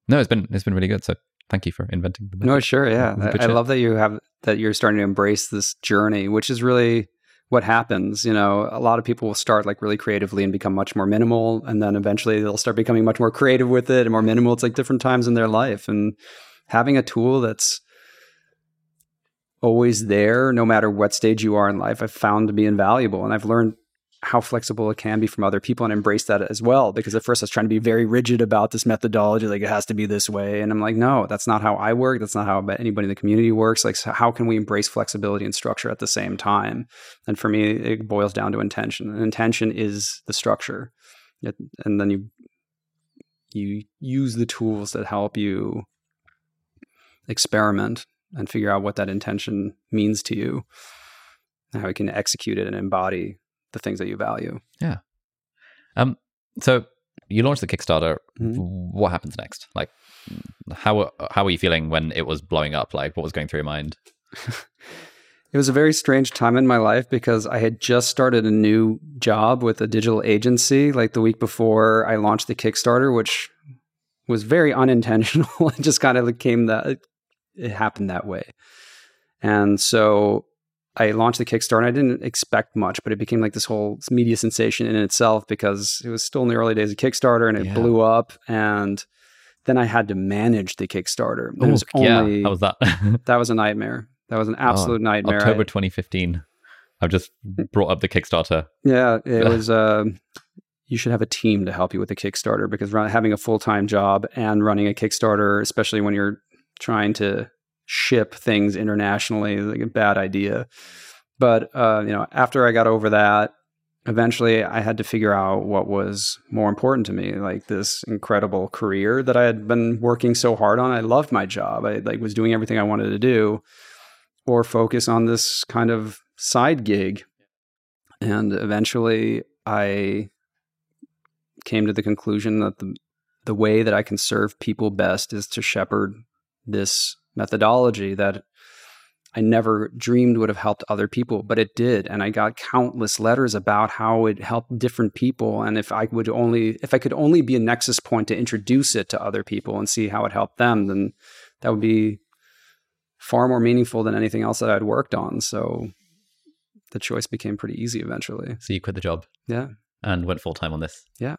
no, it's been it's been really good. So thank you for inventing. The No, sure, yeah. I, I love that you have that you're starting to embrace this journey, which is really what happens. You know, a lot of people will start like really creatively and become much more minimal, and then eventually they'll start becoming much more creative with it and more minimal. It's like different times in their life, and having a tool that's always there, no matter what stage you are in life, I've found to be invaluable, and I've learned how flexible it can be from other people and embrace that as well. Because at first I was trying to be very rigid about this methodology, like it has to be this way. And I'm like, no, that's not how I work. That's not how anybody in the community works. Like, so how can we embrace flexibility and structure at the same time? And for me, it boils down to intention. And intention is the structure. It, and then you you use the tools that help you experiment and figure out what that intention means to you how you can execute it and embody the things that you value. Yeah. Um. So you launched the Kickstarter. Mm-hmm. What happens next? Like, how how were you feeling when it was blowing up? Like, what was going through your mind? it was a very strange time in my life because I had just started a new job with a digital agency like the week before I launched the Kickstarter, which was very unintentional. it just kind of came that it happened that way. And so I launched the Kickstarter and I didn't expect much, but it became like this whole media sensation in itself because it was still in the early days of Kickstarter and it yeah. blew up. And then I had to manage the Kickstarter. Ooh, was only, yeah, how was that? that was a nightmare. That was an oh, absolute oh, nightmare. October I, 2015. I've just brought up the Kickstarter. Yeah, it was. Uh, you should have a team to help you with the Kickstarter because run, having a full time job and running a Kickstarter, especially when you're trying to ship things internationally is like a bad idea. But uh, you know, after I got over that, eventually I had to figure out what was more important to me, like this incredible career that I had been working so hard on. I loved my job. I like was doing everything I wanted to do, or focus on this kind of side gig. And eventually I came to the conclusion that the the way that I can serve people best is to shepherd this methodology that I never dreamed would have helped other people, but it did. And I got countless letters about how it helped different people. And if I would only, if I could only be a nexus point to introduce it to other people and see how it helped them, then that would be far more meaningful than anything else that I'd worked on. So the choice became pretty easy eventually. So you quit the job? Yeah. And went full time on this? Yeah.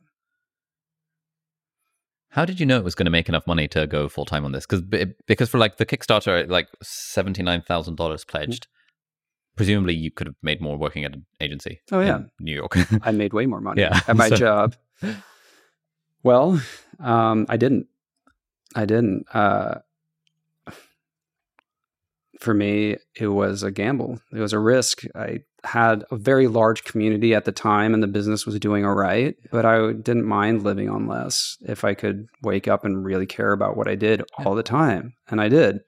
How did you know it was going to make enough money to go full time on this? Because because for like the Kickstarter, like seventy nine thousand dollars pledged. Presumably, you could have made more working at an agency. Oh yeah, New York. I made way more money yeah, at my so. job. Well, um, I didn't. I didn't. Uh, for me, it was a gamble. It was a risk. I had a very large community at the time and the business was doing all right, but I didn't mind living on less if I could wake up and really care about what I did all the time. And I did.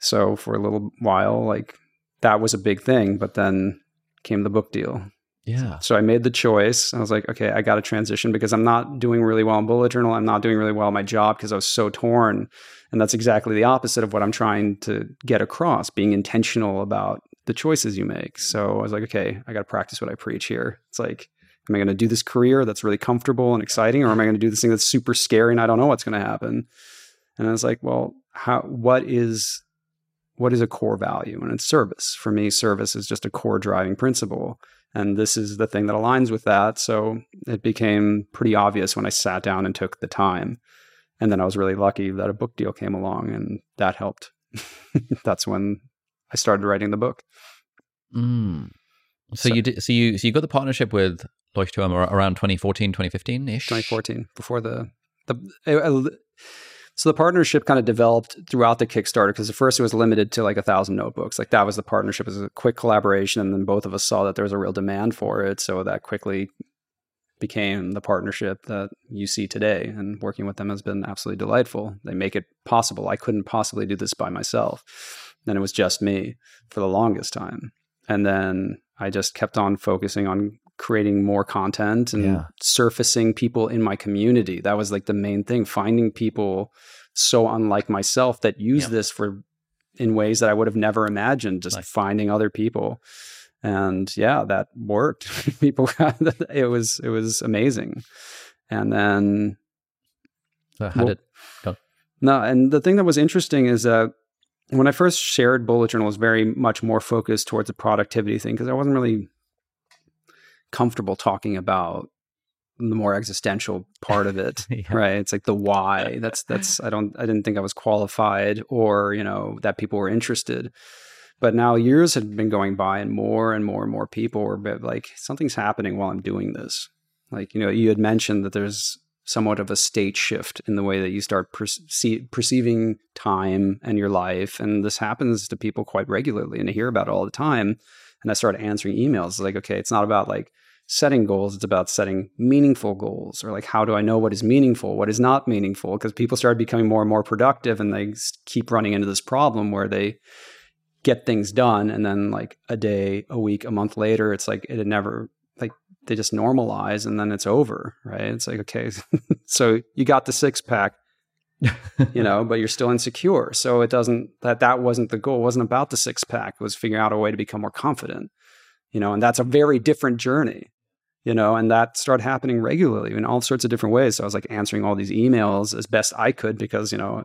So for a little while, like that was a big thing, but then came the book deal. Yeah. So I made the choice. I was like, okay, I got to transition because I'm not doing really well in bullet journal. I'm not doing really well in my job because I was so torn. And that's exactly the opposite of what I'm trying to get across, being intentional about the choices you make. So I was like, okay, I got to practice what I preach here. It's like, am I going to do this career that's really comfortable and exciting, or am I going to do this thing that's super scary and I don't know what's going to happen? And I was like, well, how? What is what is a core value? And it's service. For me, service is just a core driving principle. And this is the thing that aligns with that. So it became pretty obvious when I sat down and took the time. And then I was really lucky that a book deal came along and that helped. That's when I started writing the book. Mm. So, so, you did, so you so you got the partnership with Leuchtturm around 2014, 2015 ish. 2014, before the the. So the partnership kind of developed throughout the Kickstarter because at first it was limited to like a thousand notebooks. Like that was the partnership as a quick collaboration, and then both of us saw that there was a real demand for it. So that quickly became the partnership that you see today. And working with them has been absolutely delightful. They make it possible. I couldn't possibly do this by myself. Then it was just me for the longest time. And then I just kept on focusing on creating more content and yeah. surfacing people in my community. That was like the main thing, finding people so unlike myself that use yeah. this for in ways that I would have never imagined, just nice. finding other people. And yeah, that worked. people got it was it was amazing. And then so how well, did go? No, and the thing that was interesting is that when I first shared Bullet Journal, was very much more focused towards the productivity thing because I wasn't really comfortable talking about the more existential part of it yeah. right it's like the why that's that's i don't i didn't think i was qualified or you know that people were interested But now years had been going by, and more and more and more people were like, something's happening while I'm doing this. Like, you know, you had mentioned that there's somewhat of a state shift in the way that you start perce- perceiving time and your life. And this happens to people quite regularly, and I hear about it all the time. And I started answering emails like, okay, it's not about like setting goals, it's about setting meaningful goals, or like, how do I know what is meaningful, what is not meaningful? Because people started becoming more and more productive, and they keep running into this problem where they get things done, and then like a day, a week, a month later, it's like it never like they just normalize and then it's over, right? It's like, okay, so you got the six pack, you know, but you're still insecure. So it doesn't, that, that wasn't the goal. It wasn't about the six pack. It was figuring out a way to become more confident, you know, and that's a very different journey, you know, and that started happening regularly in all sorts of different ways. So I was like answering all these emails as best I could because, you know,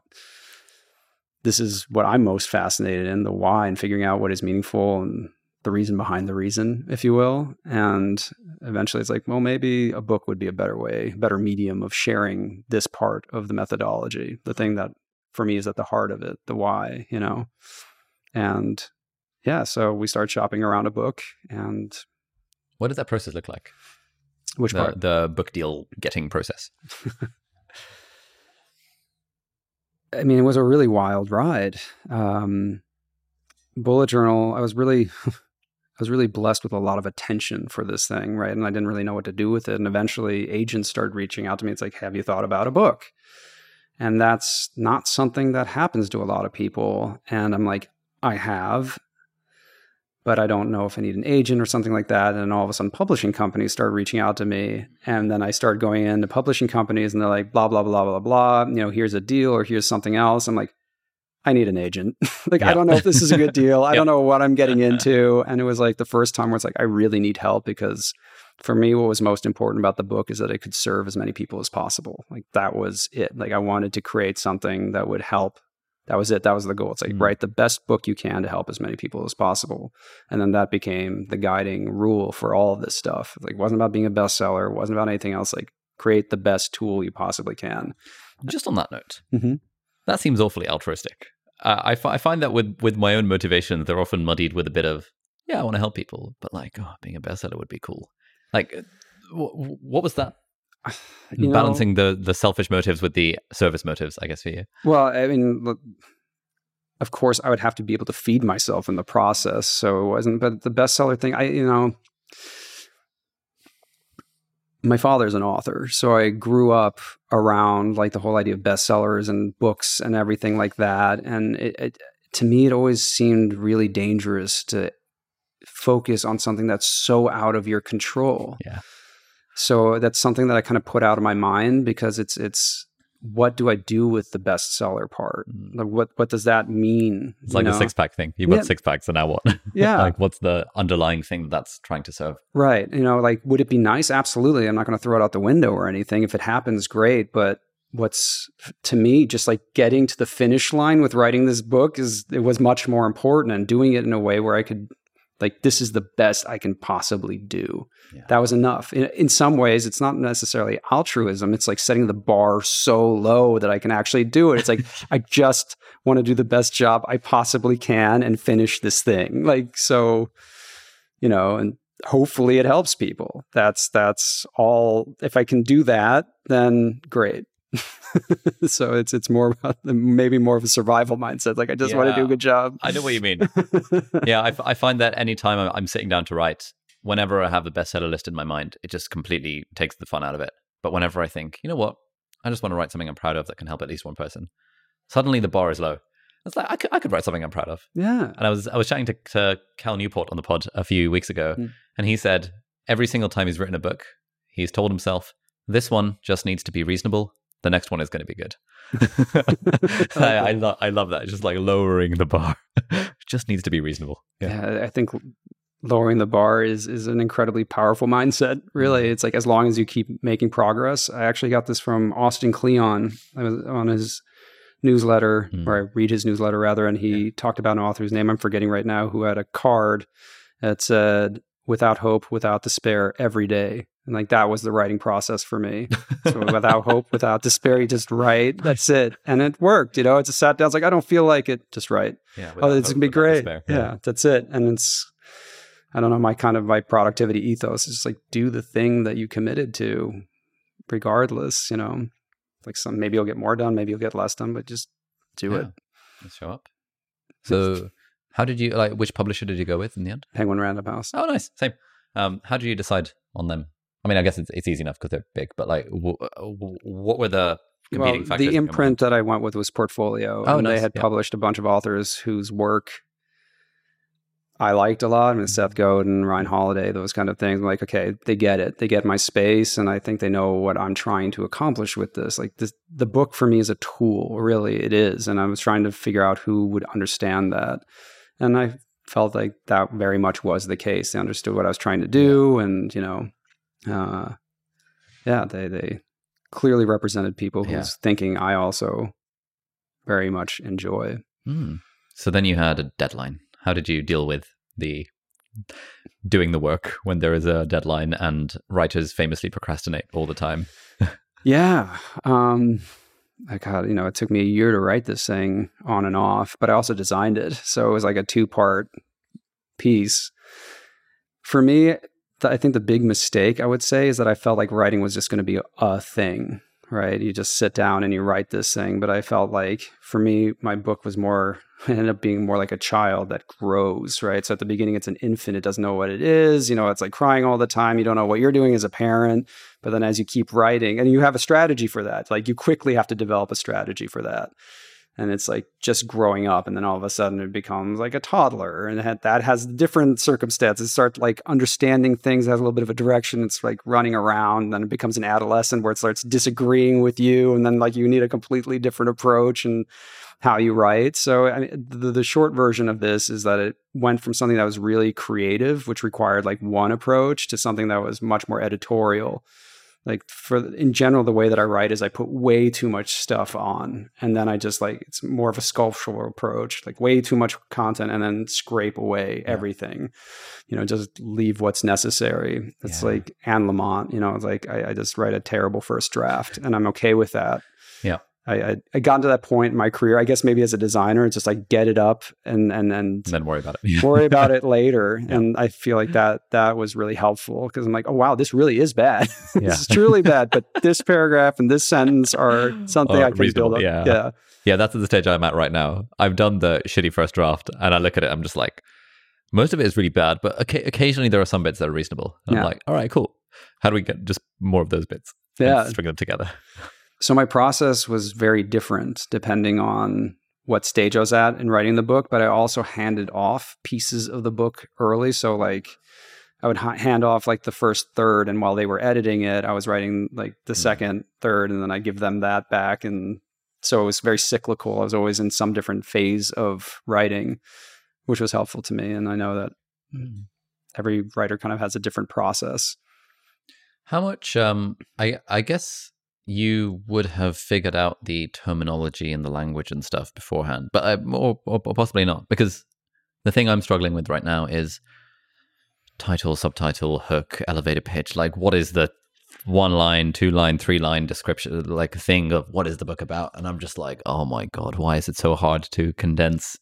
this is what I'm most fascinated in the why and figuring out what is meaningful and the reason behind the reason, if you will. And eventually it's like, well, maybe a book would be a better way, better medium of sharing this part of the methodology, the thing that for me is at the heart of it, the why, you know. And yeah, so we start shopping around a book and what does that process look like? Which the, part? The book deal getting process. I mean, it was a really wild ride. Um, bullet journal, I was really was really blessed with a lot of attention for this thing, right? And I didn't really know what to do with it. And eventually, agents started reaching out to me. It's like, have you thought about a book? And that's not something that happens to a lot of people. And I'm like, I have, but I don't know if I need an agent or something like that. And all of a sudden, publishing companies started reaching out to me. And then I started going into publishing companies and they're like, blah, blah, blah, blah, blah. You know, here's a deal or here's something else. I'm like, I need an agent. like, yeah. I don't know if this is a good deal. I yep. don't know what I'm getting into. And it was like the first time where it's like, I really need help because for me, what was most important about the book is that it could serve as many people as possible. Like, that was it. Like, I wanted to create something that would help. That was it. That was the goal. It's like, mm-hmm. write the best book you can to help as many people as possible. And then that became the guiding rule for all of this stuff. Like, it wasn't about being a bestseller, it wasn't about anything else. Like, create the best tool you possibly can. Just on that note, mm-hmm. That seems awfully altruistic. Uh, I, f- I find that with, with my own motivations, they're often muddied with a bit of, yeah, I want to help people, but like, oh, being a bestseller would be cool. Like, uh, w- what was that? You Balancing know, the, the selfish motives with the service motives, I guess, for you. Well, I mean, look, of course, I would have to be able to feed myself in the process. So it wasn't, but the bestseller thing, I, you know, my father's an author, so I grew up around like the whole idea of bestsellers and books and everything like that. And it, it, to me, it always seemed really dangerous to focus on something that's so out of your control. Yeah. So that's something that I kind of put out of my mind because it's it's what do I do with the bestseller part? Mm. Like what what does that mean? It's like know? the six pack thing. You bought yeah. six packs, so now what? Yeah. like what's the underlying thing that's trying to serve? Right. You know, like would it be nice? Absolutely. I'm not going to throw it out the window or anything. If it happens, great. But what's to me just like getting to the finish line with writing this book is it was much more important and doing it in a way where I could like this is the best I can possibly do. Yeah. That was enough. In, in, some ways, it's not necessarily altruism. It's like setting the bar so low that I can actually do it. It's like I just want to do the best job I possibly can and finish this thing. Like so, you know, and hopefully it helps people. That's that's all. If I can do that, then great. so it's it's more about maybe more of a survival mindset. Like I just yeah, want to do a good job. I know what you mean. yeah, I, I find that anytime I'm, I'm sitting down to write, whenever I have a bestseller list in my mind, it just completely takes the fun out of it. But whenever I think, you know what, I just want to write something I'm proud of that can help at least one person, suddenly the bar is low. It's like I could, I could write something I'm proud of. Yeah. And I was I was chatting to, to Cal Newport on the pod a few weeks ago, mm. and he said every single time he's written a book, he's told himself this one just needs to be reasonable the next one is going to be good. I, I, lo- I love that. It's just like lowering the bar. just needs to be reasonable. Yeah. yeah. I think lowering the bar is is an incredibly powerful mindset. Really, mm-hmm. it's like as long as you keep making progress. I actually got this from Austin Kleon. I was on his newsletter, mm. or I read his newsletter rather, and he yeah. talked about an author's name I'm forgetting right now who had a card that said without hope, without despair every day. And like that was the writing process for me. So without hope, without despair, you just write. That's it. And it worked. You know, it's a sat down. It's like, I don't feel like it. Just write. Yeah. Oh, it's gonna be great. despair. Yeah. that's it. And it's I don't know, my kind of my productivity ethos is just like do the thing that you committed to, regardless, you know. Like some maybe you'll get more done, maybe you'll get less done, but just do it. Let's show up. So, how did you like? Which publisher did you go with in the end? Penguin Random House. Oh, nice. Same. Um, how did you decide on them? I mean, I guess it's, it's easy enough because they're big, but like, w- w- what were the competing well, factors? the imprint that I went with was Portfolio. Oh, and nice, they had yeah. published a bunch of authors whose work I liked a lot. I mean, Seth Godin, Ryan Holiday, those kind of things. I'm like, okay, they get it. They get my space, and I think they know what I'm trying to accomplish with this. Like this, the book for me is a tool, really, it is. And I was trying to figure out who would understand that, and I felt like that very much was the case. They understood what I was trying to do, and you know, uh, yeah, they they clearly represented people whose Yeah. thinking I also very much enjoy. Hmm. So then you had a deadline. How did you deal with the doing the work when there is a deadline and writers famously procrastinate all the time? Yeah. Um, I got, you know, it took me a year to write this thing on and off, but I also designed it. So it was like a two part piece. For me, th- I think the big mistake I would say is that I felt like writing was just going to be a thing, right? You just sit down and you write this thing. But I felt like for me, my book was more, ended up being more like a child that grows, right? So at the beginning, it's an infant. It doesn't know what it is. You know, it's like crying all the time. You don't know what you're doing as a parent. But then as you keep writing, and you have a strategy for that, like you quickly have to develop a strategy for that. And it's like just growing up, and then all of a sudden it becomes like a toddler, and that has different circumstances. Start like understanding things, has a little bit of a direction. It's like running around, then it becomes an adolescent where it starts disagreeing with you, and then like you need a completely different approach and how you write. So I mean, the, the short version of this is that it went from something that was really creative, which required like one approach, to something that was much more editorial like for in general the way that i write is i put way too much stuff on and then i just like it's more of a sculptural approach like way too much content and then scrape away Yeah. everything you know just leave what's necessary it's Yeah. like anne lamott you know it's like I, I just write a terrible first draft and i'm okay with that. I, I I got to that point in my career. I guess maybe as a designer, it's just like get it up and and and And then worry about it. worry about it later. Yeah. And I feel like that that was really helpful because I'm like, oh wow, this really is bad. Yeah. this is truly bad. But this paragraph and this sentence are something Are I can reasonable, build up. yeah. yeah. Yeah, that's the stage I'm at right now. I've done the shitty first draft, and I look at it. I'm just like, most of it is really bad, but oca- occasionally there are some bits that are reasonable. And I'm like, all right, cool. How do we get just more of those bits? and Yeah. string them together. So my process was very different depending on what stage I was at in writing the book, but I also handed off pieces of the book early. So like I would ha- hand off like the first third, and while they were editing it, I was writing like the Mm. second third, and then I give them that back. And so it was very cyclical. I was always in some different phase of writing, which was helpful to me. And I know that every writer kind of has a different process. How much? Um, I I guess you would have figured out the terminology and the language and stuff beforehand, but uh, or, or, or possibly not, because the thing I'm struggling with right now is title, subtitle, hook, elevator pitch. Like, what is the one line, two line, three line description, like thing of what is the book about? And I'm just like, oh my god, why is it so hard to condense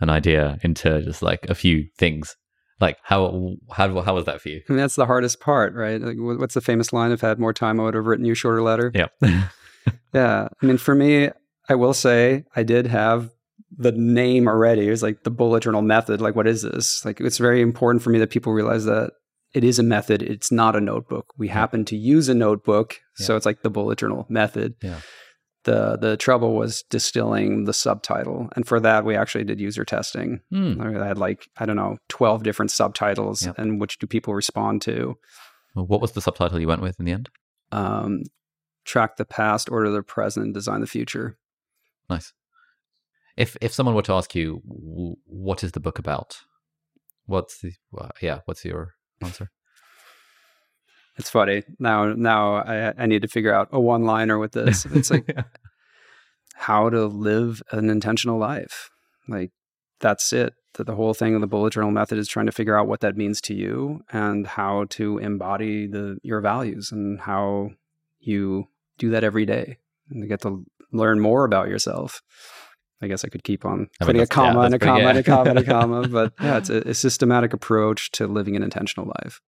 an idea into just like a few things? Like, how how how was that for you? I mean, that's the hardest part, right? Like, what's the famous line? If I had more time, I would have written you a shorter letter. Yeah. Yeah. I mean, for me, I will say I did have the name already. It was like the bullet journal method. Like, what is this? Like, it's very important for me that people realize that it is a method. It's not a notebook. We happen to use a notebook. So it's like the bullet journal method. Yeah. The, the trouble was distilling the subtitle. And for that, we actually did user testing. Hmm. I had like, I don't know, 12 different subtitles Yep. and which do people respond to? What was the subtitle you went with in the end? Um, track the past, order the present, design the future. Nice. If if someone were to ask you, what is the book about? What's the uh, yeah? What's your answer? It's funny now. Now I, I need to figure out a one-liner with this. It's like how to live an intentional life. Like that's it. That the whole thing of the bullet journal method is trying to figure out what that means to you and how to embody the your values and how you do that every day and to get to learn more about yourself. I guess I could keep on I mean, putting a that's- yeah, comma and a comma and a comma and a comma, but yeah, it's a, a systematic approach to living an intentional life.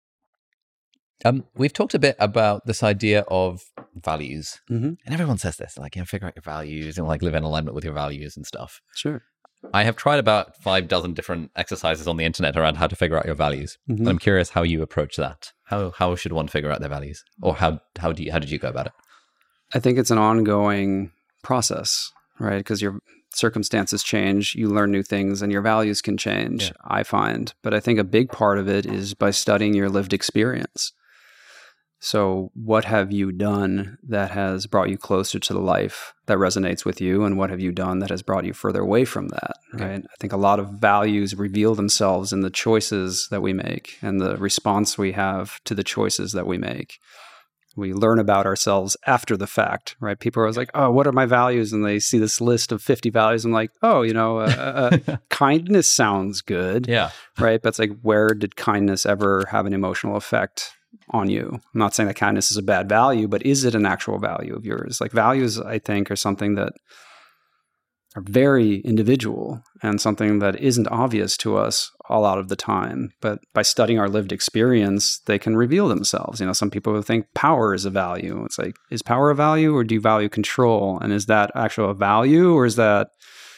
Um, we've talked a bit about this idea of values, Mhm. and everyone says this, like, you know, figure out your values and like live in alignment with your values and stuff. Sure. I have tried about five dozen different exercises on the internet around how to figure out your values. Mhm. And I'm curious how you approach that. How how should one figure out their values, or how how do you, how did you go about it? I think it's an ongoing process, right? Because your circumstances change, you learn new things, and your values can change, Yeah. I find. But I think a big part of it is by studying your lived experience. So, what have you done that has brought you closer to the life that resonates with you? And what have you done that has brought you further away from that? Okay. Right. I think a lot of values reveal themselves in the choices that we make and the response we have to the choices that we make we learn about ourselves after the fact, right? People are always like, "Oh, what are my values?" And they see this list of fifty values. I'm like, "Oh, you know, uh, uh, kindness sounds good, Yeah, right?" But it's like, where did kindness ever have an emotional effect on you? I'm not saying that kindness is a bad value, but is it an actual value of yours? Like values, I think, are something that are very individual and something that isn't obvious to us all out of the time. But by studying our lived experience, they can reveal themselves. You know, some people think power is a value. It's like, is power a value or do you value control? And is that actual a value or is that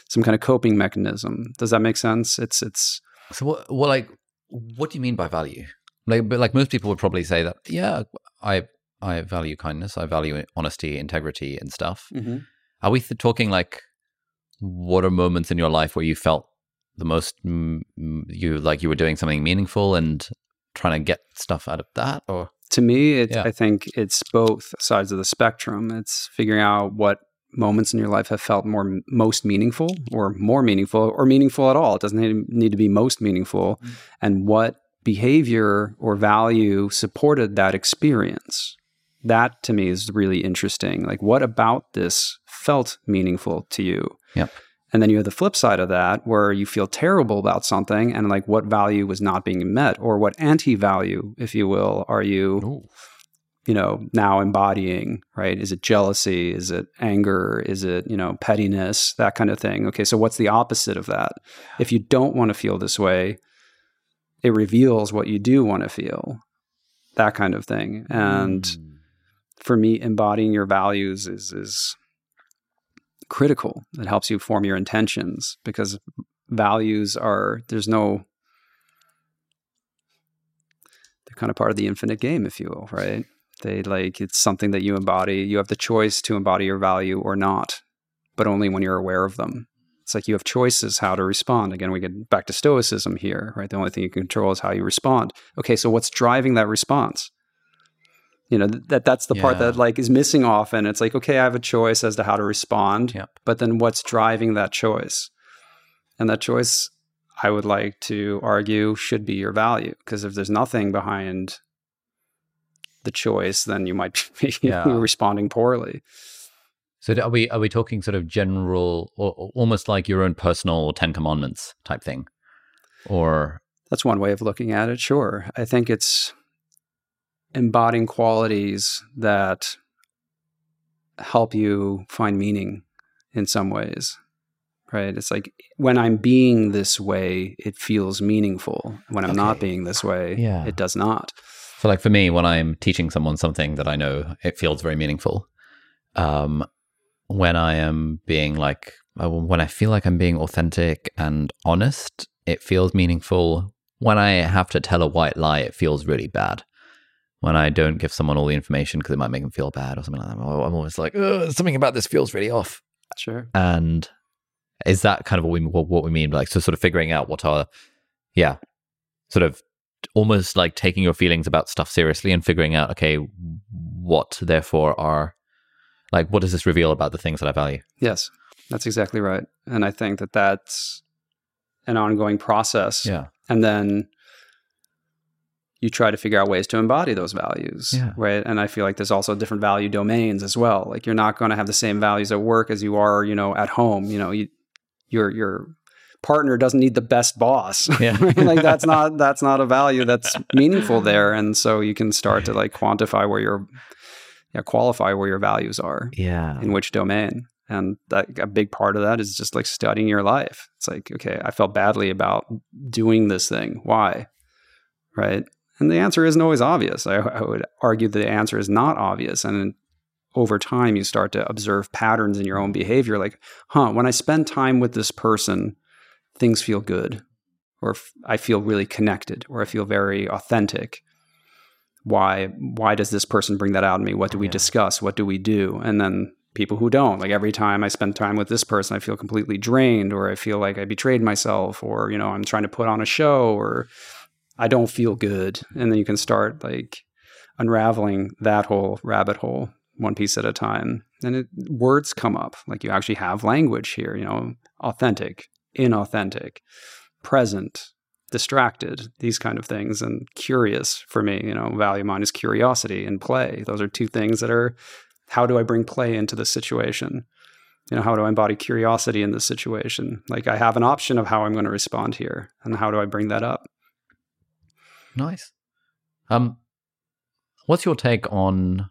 some kind of coping mechanism? Does that make sense? It's it's So what, what like what do you mean by value? Like, but like most people would probably say that, yeah, I I value kindness, I value honesty, integrity, and stuff. Are we th- talking like what are moments in your life where you felt the most mm, mm, you like you were doing something meaningful and trying to get stuff out of that, or to me, it, Yeah. I think it's both sides of the spectrum. It's figuring out what moments in your life have felt more most meaningful, or more meaningful, or meaningful at all. It doesn't need, need to be most meaningful, and what behavior or value supported that experience. That to me is really interesting. Like, what about this felt meaningful to you? Yep. And then you have the flip side of that where you feel terrible about something and like what value was not being met or what anti value, if you will, are you, you know, now embodying, right? Is it jealousy? Is it anger? Is it, you know, pettiness? That kind of thing. Okay. So what's the opposite of that? If you don't want to feel this way, it reveals what you do want to feel. That kind of thing. And Mm. for me, embodying your values is is critical. It helps you form your intentions because values are there's no they're kind of part of the infinite game, if you will, right? They like it's something that you embody. You have the choice to embody your value or not, but only when you're aware of them. It's like you have choices how to respond. Again, we get back to stoicism here, right? The only thing you can control is how you respond. Okay, so what's driving that response? You know, th- that that's the part that like is missing often. It's like, okay, I have a choice as to how to respond, Yep. but then what's driving that choice? And that choice, I would like to argue, should be your value. Because if there's nothing behind the choice, then you might be Yeah. responding poorly. So are we are we talking sort of general, or, or almost like your own personal Ten Commandments type thing, or That's one way of looking at it. Sure. I think it's embodying qualities that help you find meaning in some ways. Right? It's like when I'm being this way, it feels meaningful. When I'm not being this way, Yeah. it does not. So, like for me, when I'm teaching someone something that I know, it feels very meaningful. Um, when I am being like, uh, when I feel like I'm being authentic and honest, it feels meaningful. When I have to tell a white lie, it feels really bad. When I don't give someone all the information because it might make them feel bad or something like that, I'm always like, something about this feels really off. Sure. And is that kind of what we what, what we mean? Like, so sort of figuring out what are, yeah, sort of almost like taking your feelings about stuff seriously and figuring out, okay, what therefore are, like, what does this reveal about the things that I value? Yes, that's exactly right. And I think that that's an ongoing process. Yeah. And then you try to figure out ways to embody those values. Yeah. Right. And I feel like there's also different value domains as well. Like you're not going to have the same values at work as you are, you know, at home. You know, you, your your partner doesn't need the best boss. Yeah. like that's not that's not a value that's meaningful there. And so you can start to like quantify where your yeah, qualify where your values are Yeah. in which domain. And that a big part of that is just like studying your life. It's like, okay, I felt badly about doing this thing. Why? Right. And the answer isn't always obvious. I, I would argue that the answer is not obvious. And over time, you start to observe patterns in your own behavior like, huh, when I spend time with this person, things feel good, or I feel really connected, or I feel very authentic. Why? Why does this person bring that out in me? What do we Yeah. discuss? What do we do? And then people who don't, like every time I spend time with this person, I feel completely drained, or I feel like I betrayed myself, or you know, I'm trying to put on a show, or I don't feel good. And then you can start like unraveling that whole rabbit hole one piece at a time. And it, words come up, like you actually have language here, you know, authentic, inauthentic, present, distracted, these kind of things. And curious for me, you know, value mine is curiosity and play. Those are two things that are how do I bring play into the situation? You know, how do I embody curiosity in this situation? Like I have an option of how I'm going to respond here. And how do I bring that up? Nice. Um, what's your take on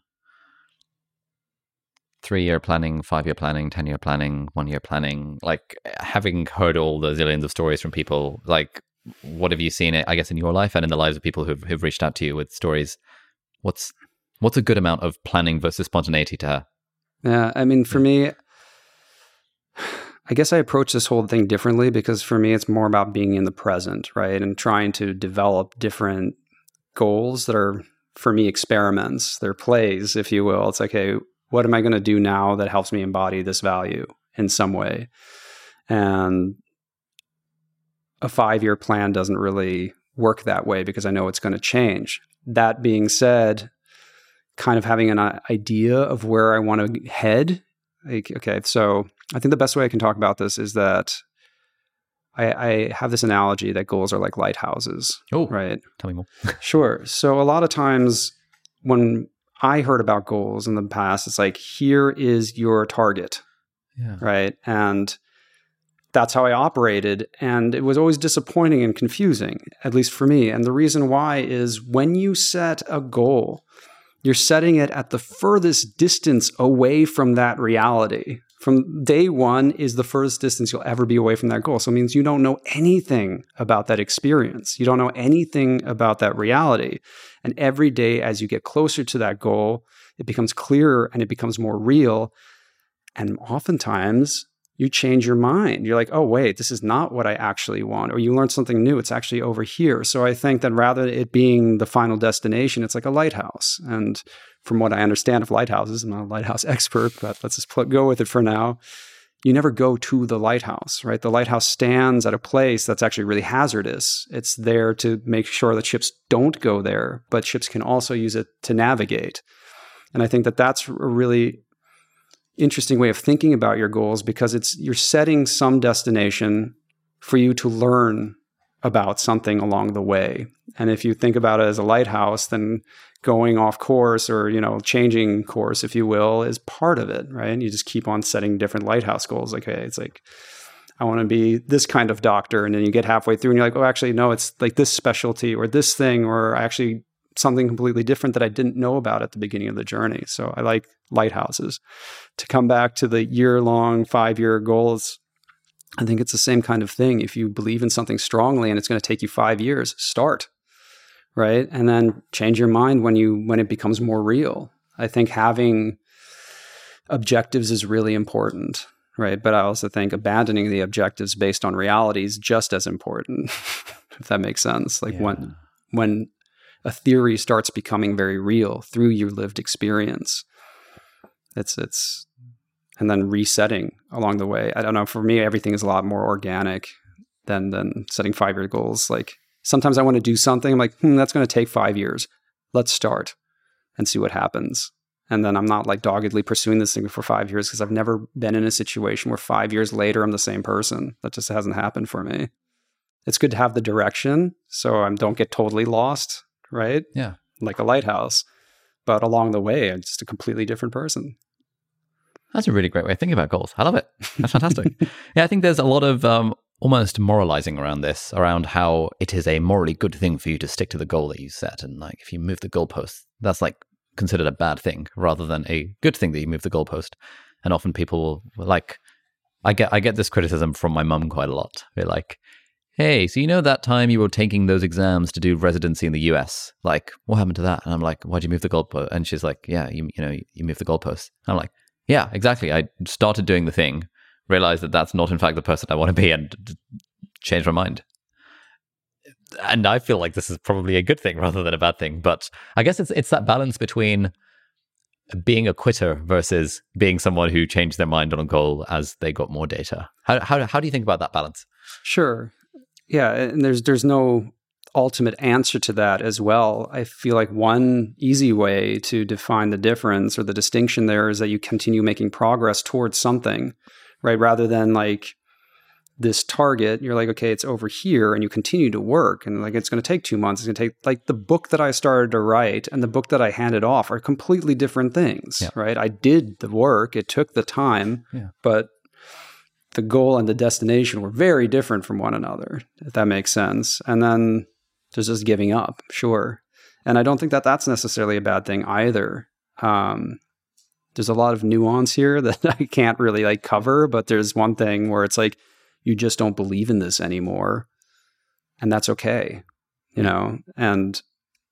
three-year planning, five-year planning, ten-year planning, one-year planning? Like, having heard all the zillions of stories from people, like, what have you seen? I guess in your life and in the lives of people who've who've reached out to you with stories. What's what's a good amount of planning versus spontaneity to have? Yeah, I mean, for me, I guess I approach this whole thing differently because for me, it's more about being in the present, right? And trying to develop different goals that are, for me, experiments. They're plays, if you will. It's like, hey, what am I going to do now that helps me embody this value in some way? And a five year plan doesn't really work that way because I know it's going to change. That being said, kind of having an uh, idea of where I want to head. Like, okay, so I think the best way I can talk about this is that I, I have this analogy that goals are like lighthouses, Oh, right? tell me more. Sure. So a lot of times when I heard about goals in the past, it's like, here is your target, Yeah. right? And that's how I operated. And it was always disappointing and confusing, at least for me. And the reason why is when you set a goal, you're setting it at the furthest distance away from that reality. From day one is the furthest distance you'll ever be away from that goal. So it means you don't know anything about that experience. You don't know anything about that reality. And every day, as you get closer to that goal, it becomes clearer and it becomes more real. And oftentimes, you change your mind. You're like, oh, wait, this is not what I actually want. Or you learn something new. It's actually over here. So I think that rather it being the final destination, it's like a lighthouse. And from what I understand of lighthouses, I'm not a lighthouse expert, but let's just pl- go with it for now. You never go to the lighthouse, right? The lighthouse stands at a place that's actually really hazardous. It's there to make sure that ships don't go there, but ships can also use it to navigate. And I think that that's a really interesting way of thinking about your goals because it's you're setting some destination for you to learn about something along the way. And if you think about it as a lighthouse, then going off course or you know changing course, if you will, is part of it, right? And you just keep on setting different lighthouse goals. Like, okay, it's like I want to be this kind of doctor, and then you get halfway through and you're like, oh, actually, no, it's like this specialty or this thing, or I actually something completely different that I didn't know about at the beginning of the journey. So I like lighthouses. To come back to the year long, five year goals, I think it's the same kind of thing. If you believe in something strongly and it's going to take you five years, start. Right. And then change your mind when you when it becomes more real. I think having objectives is really important. Right. But I also think abandoning the objectives based on reality is just as important, if that makes sense. Like when when a theory starts becoming very real through your lived experience. It's it's and then resetting along the way. I don't know. For me, everything is a lot more organic than than setting five year goals. Like sometimes I want to do something. I'm like, hmm, that's going to take five years. Let's start and see what happens. And then I'm not like doggedly pursuing this thing for five years because I've never been in a situation where five years later I'm the same person. That just hasn't happened for me. It's good to have the direction so I don't get totally lost right? Yeah. Like a lighthouse. But along the way, I'm just a completely different person. That's a really great way of thinking about goals. I love it. That's fantastic. yeah, I think there's a lot of um, almost moralizing around this, around how it is a morally good thing for you to stick to the goal that you set. And like, if you move the goalpost, that's like considered a bad thing rather than a good thing that you move the goalpost. And often people will, like, I get I get this criticism from my mum quite a lot. They're like, "Hey, so you know that time you were taking those exams to do residency in the U.S. Like, what happened to that?" And I'm like, "Why'd you move the goalpost?" And she's like, "Yeah, you you know you moved the goalpost." And I'm like, "Yeah, exactly. I started doing the thing, realized that that's not in fact the person I want to be, and changed my mind." And I feel like this is probably a good thing rather than a bad thing. But I guess it's it's that balance between being a quitter versus being someone who changed their mind on a goal as they got more data. How how how do you think about that balance? Sure. Yeah, and there's there's no ultimate answer to that as well. I feel like one easy way to define the difference or the distinction there is that you continue making progress towards something, right? Rather than like this target, you're like, okay, it's over here, and you continue to work, and like it's going to take two months. It's going to take like the book that I started to write and the book that I handed off are completely different things, Yeah. right? I did the work, it took the time, Yeah. but the goal and the destination were very different from one another, if that makes sense. And then there's just giving up, sure. And I don't think that that's necessarily a bad thing either. Um, there's a lot of nuance here that I can't really like cover, but there's one thing where it's like you just don't believe in this anymore, and that's okay, you know. And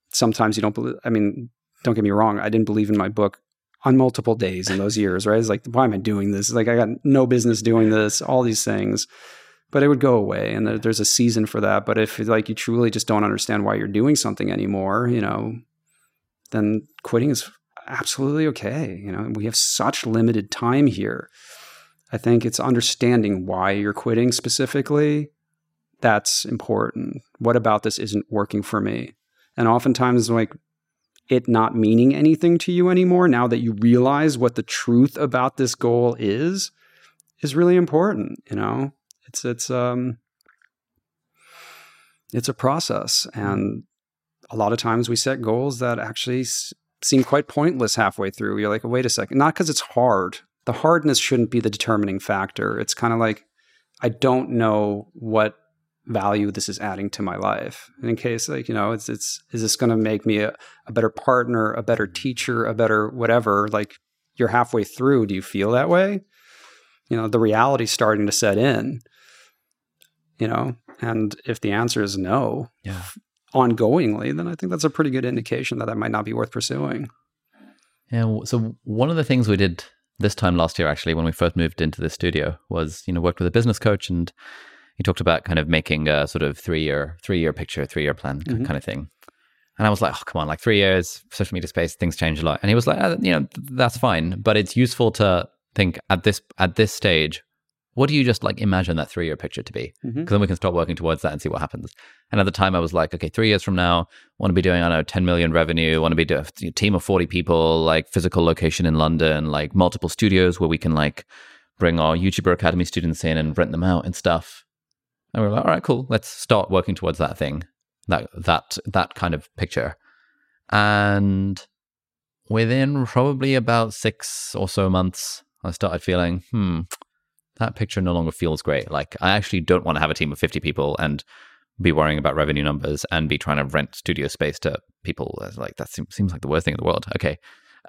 sometimes you don't believe. I mean, don't get me wrong, I didn't believe in my book on multiple days in those years, right? It's like, why am I doing this? Like, I got no business doing this. All these things, but it would go away, and there's a season for that. But if like you truly just don't understand why you're doing something anymore, you know, then quitting is absolutely okay. You know, we have such limited time here. I think it's understanding why you're quitting specifically. That's important. What about this isn't working for me? And oftentimes, like it not meaning anything to you anymore, now that you realize what the truth about this goal is, is really important. You know, it's it's um, it's a process, and a lot of times we set goals that actually s- seem quite pointless halfway through. You're like, wait a second, not because it's hard. The hardness shouldn't be the determining factor. It's kind of like, I don't know what value this is adding to my life. And in case, like, you know, it's, it's, is this going to make me a, a better partner, a better mm. teacher, a better whatever? Like, you're halfway through. Do you feel that way? You know, the reality starting to set in, you know, and if the answer is no, Yeah. ongoingly, then I think that's a pretty good indication that that might not be worth pursuing. Yeah. So one of the things we did this time last year, actually, when we first moved into the studio, was you know worked with a business coach, and he talked about kind of making a sort of three year three year picture, three year plan Mhm. kind of thing. And I was like, oh, come on, like three years, social media space, things change a lot. And he was like, "Uh, you know, that's fine, but it's useful to think at this at this stage, what do you just like imagine that three year picture to be? Because then we can start working towards that and see what happens. And at the time, I was like, okay, three years from now, want to be doing, I don't know, 10 million revenue, want to be doing a team of 40 people, like physical location in London, like multiple studios where we can like bring our YouTuber Academy students in and rent them out and stuff. And we were like, all right, cool, let's start working towards that thing, that that that kind of picture. And within probably about six or so months, I started feeling, hmm, that picture no longer feels great. Like I actually don't want to have a team of 50 people and be worrying about revenue numbers and be trying to rent studio space to people. Like that seems, seems like the worst thing in the world. Okay.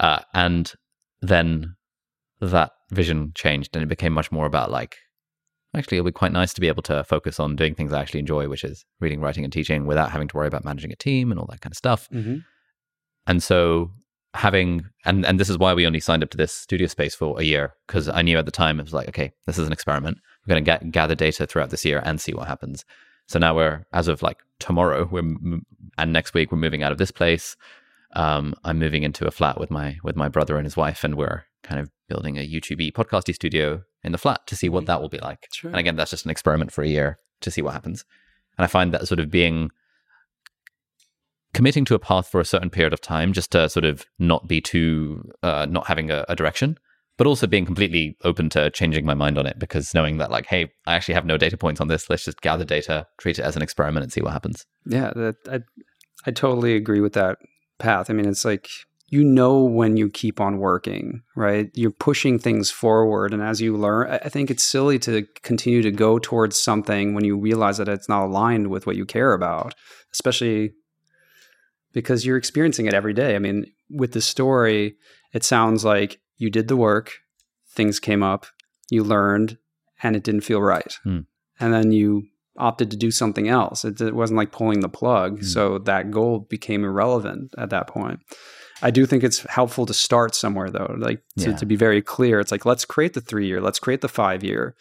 Uh, and then that vision changed and it became much more about like, actually, it'll be quite nice to be able to focus on doing things I actually enjoy, which is reading, writing, and teaching without having to worry about managing a team and all that kind of stuff. Mm-hmm. And so having and and this is why we only signed up to this studio space for a year because I knew at the time it was like okay this is an experiment we're going to get gather data throughout this year and see what happens so now we're as of like tomorrow we're and next week we're moving out of this place um, I'm moving into a flat with my with my brother and his wife and we're kind of building a YouTube podcasty studio in the flat to see what that will be like. Sure. and again that's just an experiment for a year to see what happens. And I find that sort of being committing to a path for a certain period of time just to sort of not be too uh, not having a, a direction but also being completely open to changing my mind on it because knowing that like hey i actually have no data points on this. Let's just gather data treat it as an experiment and see what happens. Yeah, that I I totally agree with that path. I mean, it's like you know when you keep on working, right? You're pushing things forward. And as you learn, I think it's silly to continue to go towards something when you realize that it's not aligned with what you care about, especially because you're experiencing it every day. I mean, with the story, it sounds like you did the work, things came up, you learned, and it didn't feel right. Hmm. And then you opted to do something else. It, it wasn't like pulling the plug. Hmm. So that goal became irrelevant at that point. I do think it's helpful to start somewhere though, like to, Yeah. to be very clear. It's like, let's create the three year, let's create the five year.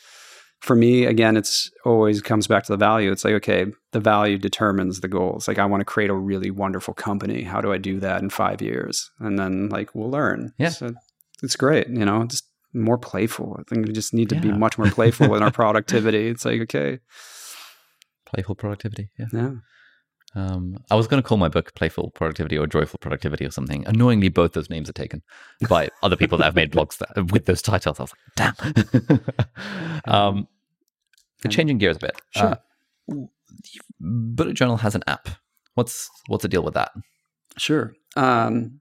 For me, again, it's always comes back to the value. It's like, okay, the value determines the goals. Like, I want to create a really wonderful company. How do I do that in five years? And then, like, we'll learn. Yeah. So it's great, you know, just more playful. I think we just need to be much more playful with our productivity. It's like, okay, Playful productivity. Yeah. yeah. Um, I was going to call my book Playful Productivity or Joyful Productivity or something. Annoyingly, both those names are taken by other people that have made blogs that, with those titles. I was like, damn. um, changing gears a bit. Sure. Uh, Bullet Journal has an app. What's what's the deal with that? Sure. Um,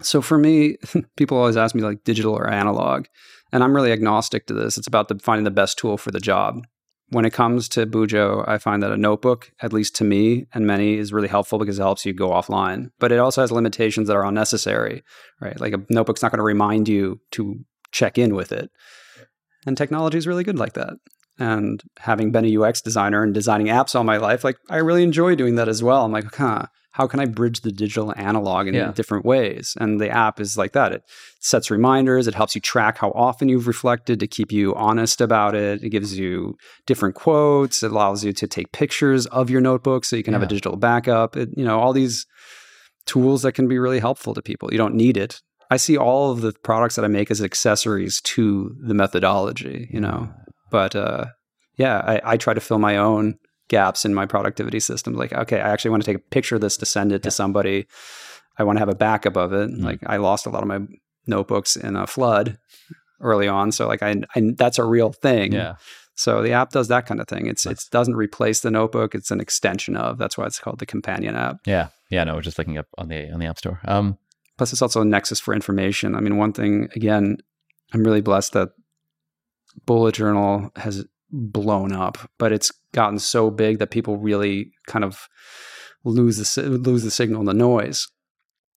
so for me, people always ask me like digital or analog, and I'm really agnostic to this. It's about the, finding the best tool for the job. When it comes to Bujo, I find that a notebook, at least to me and many, is really helpful because it helps you go offline. But it also has limitations that are unnecessary, right? Like a notebook's not going to remind you to check in with it. And technology is really good like that. And having been a UX designer and designing apps all my life, like I really enjoy doing that as well. I'm like, huh, how can I bridge the digital and analog in Yeah. different ways? And the app is like that. It sets reminders, it helps you track how often you've reflected to keep you honest about it. It gives you different quotes, it allows you to take pictures of your notebook so you can have a digital backup. It, you know, all these tools that can be really helpful to people. You don't need it. I see all of the products that I make as accessories to the methodology, you know. But uh, yeah, I, I try to fill my own gaps in my productivity systems. Like, okay, I actually want to take a picture of this to send it to somebody. I want to have a backup of it. Mm. Like, I lost a lot of my notebooks in a flood early on, so like, I, I that's a real thing. Yeah. So the app does that kind of thing. It's Nice. it doesn't replace the notebook. It's an extension of. That's why it's called the companion app. Yeah. Yeah. No, we're just looking up on the on the App Store. Um, Plus, it's also a nexus for information. I mean, one thing again, I'm really blessed that Bullet Journal has blown up, but it's gotten so big that people really kind of lose the lose the signal and the noise.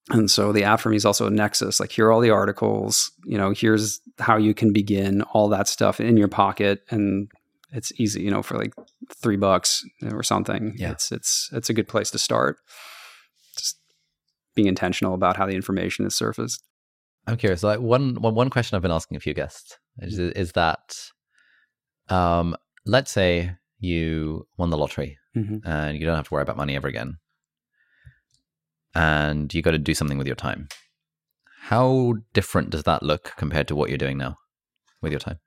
And so the app is also a nexus. Like here are all the articles. You know, here's how you can begin. All that stuff in your pocket, and it's easy. You know, for like three bucks or something. Yeah. it's it's it's a good place to start. Just being intentional about how the information is surfaced. I'm curious. Like one one one question I've been asking a few guests is is that, um, let's say you won the lottery Mm-hmm. and you don't have to worry about money ever again, and you got to do something with your time. How different does that look compared to what you're doing now with your time?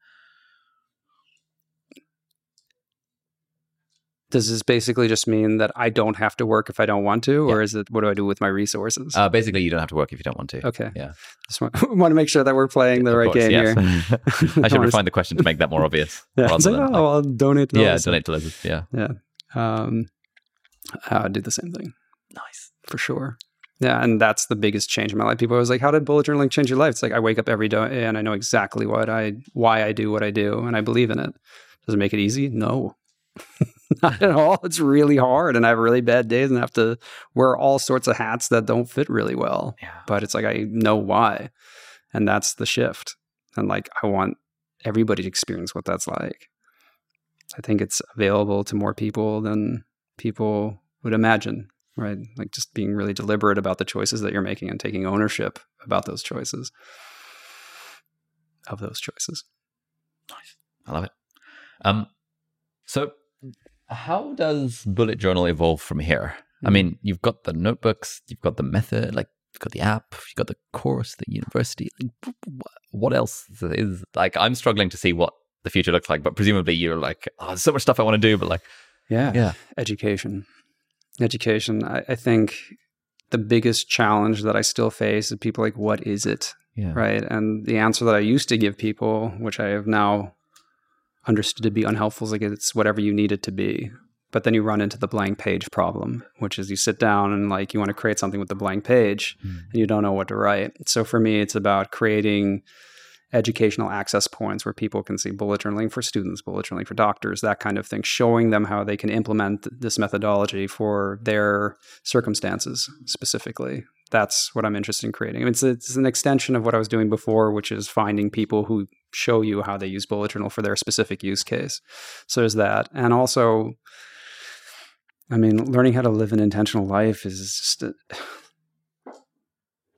Does this basically just mean that I don't have to work if I don't want to, or is it what do I do with my resources? Uh, basically, you don't have to work if you don't want to. okay, yeah. Just want, want to make sure that we're playing the right course, game yes. here. I should refine the question to make that more obvious. Yeah, like, than, oh, like- I'll donate. To yeah, donate to lizards. Yeah, Yeah. Um, I would do the same thing nice. for sure. Yeah, and that's the biggest change in my life. People are always like, "How did bullet journaling change your life?" It's like I wake up every day and I know exactly what I, why I do what I do, and I believe in it. Does it make it easy? No, not at all. It's really hard, and I have really bad days, and I have to wear all sorts of hats that don't fit really well. Yeah. But it's like I know why, and that's the shift. And like I want everybody to experience what that's like. I think it's available to more people than people would imagine, right? Like just being really deliberate about the choices that you're making and taking ownership about those choices, of those choices. I love it. Um, so how does bullet journal evolve from here? I Mhm. mean, you've got the notebooks, you've got the method, like you've got the app, you've got the course, the university. Like, wh- wh- what else is like? I'm struggling to see what the future looks like, but presumably you're like, oh, there's so much stuff I want to do, but like, Yeah. yeah, Education. Education. I, I think the biggest challenge that I still face is people like, what is it? yeah, right? And the answer that I used to give people, which I have now understood to be unhelpful, is like it's whatever you need it to be. but then you run into the blank page problem, which is you sit down and like you want to create something with the blank page mm. and you don't know what to write. So for me, it's about creating educational access points where people can see bullet journaling for students, bullet journaling for doctors, that kind of thing, showing them how they can implement this methodology for their circumstances specifically. That's what I'm interested in creating. I mean, it's, it's an extension of what I was doing before, which is finding people who show you how they use bullet journal for their specific use case. So there's that. And also, I mean, learning how to live an intentional life is just.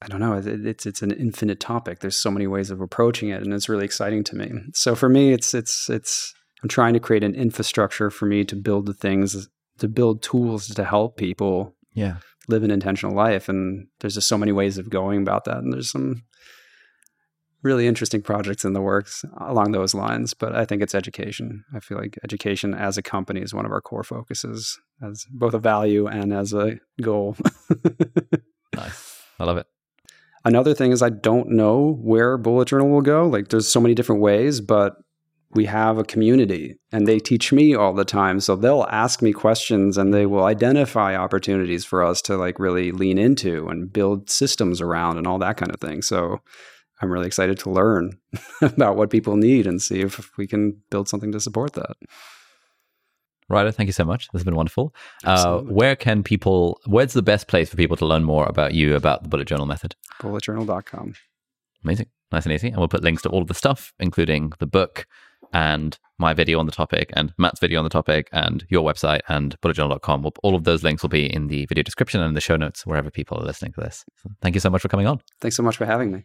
I don't know. It's it's an infinite topic. There's so many ways of approaching it, and it's really exciting to me. So for me, it's it's it's. I'm trying to create an infrastructure for me to build the things, to build tools to help people. Yeah. Live an intentional life, and there's just so many ways of going about that. And there's some really interesting projects in the works along those lines. But I think it's education. I feel like education as a company is one of our core focuses, as both a value and as a goal. nice. I love it. Another thing is I don't know where bullet journal will go. Like there's so many different ways, but we have a community and they teach me all the time. So they'll ask me questions and they will identify opportunities for us to like really lean into and build systems around and all that kind of thing. So I'm really excited to learn about what people need and see if we can build something to support that. Ryder, thank you so much. This has been wonderful. Uh, where can people, where's the best place for people to learn more about you, about the bullet journal method? Bulletjournal.com. Amazing. Nice and easy. And we'll put links to all of the stuff, including the book and my video on the topic and Matt's video on the topic and your website and bulletjournal.com. All of those links will be in the video description and in the show notes wherever people are listening to this. So thank you so much for coming on. Thanks so much for having me.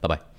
拜拜。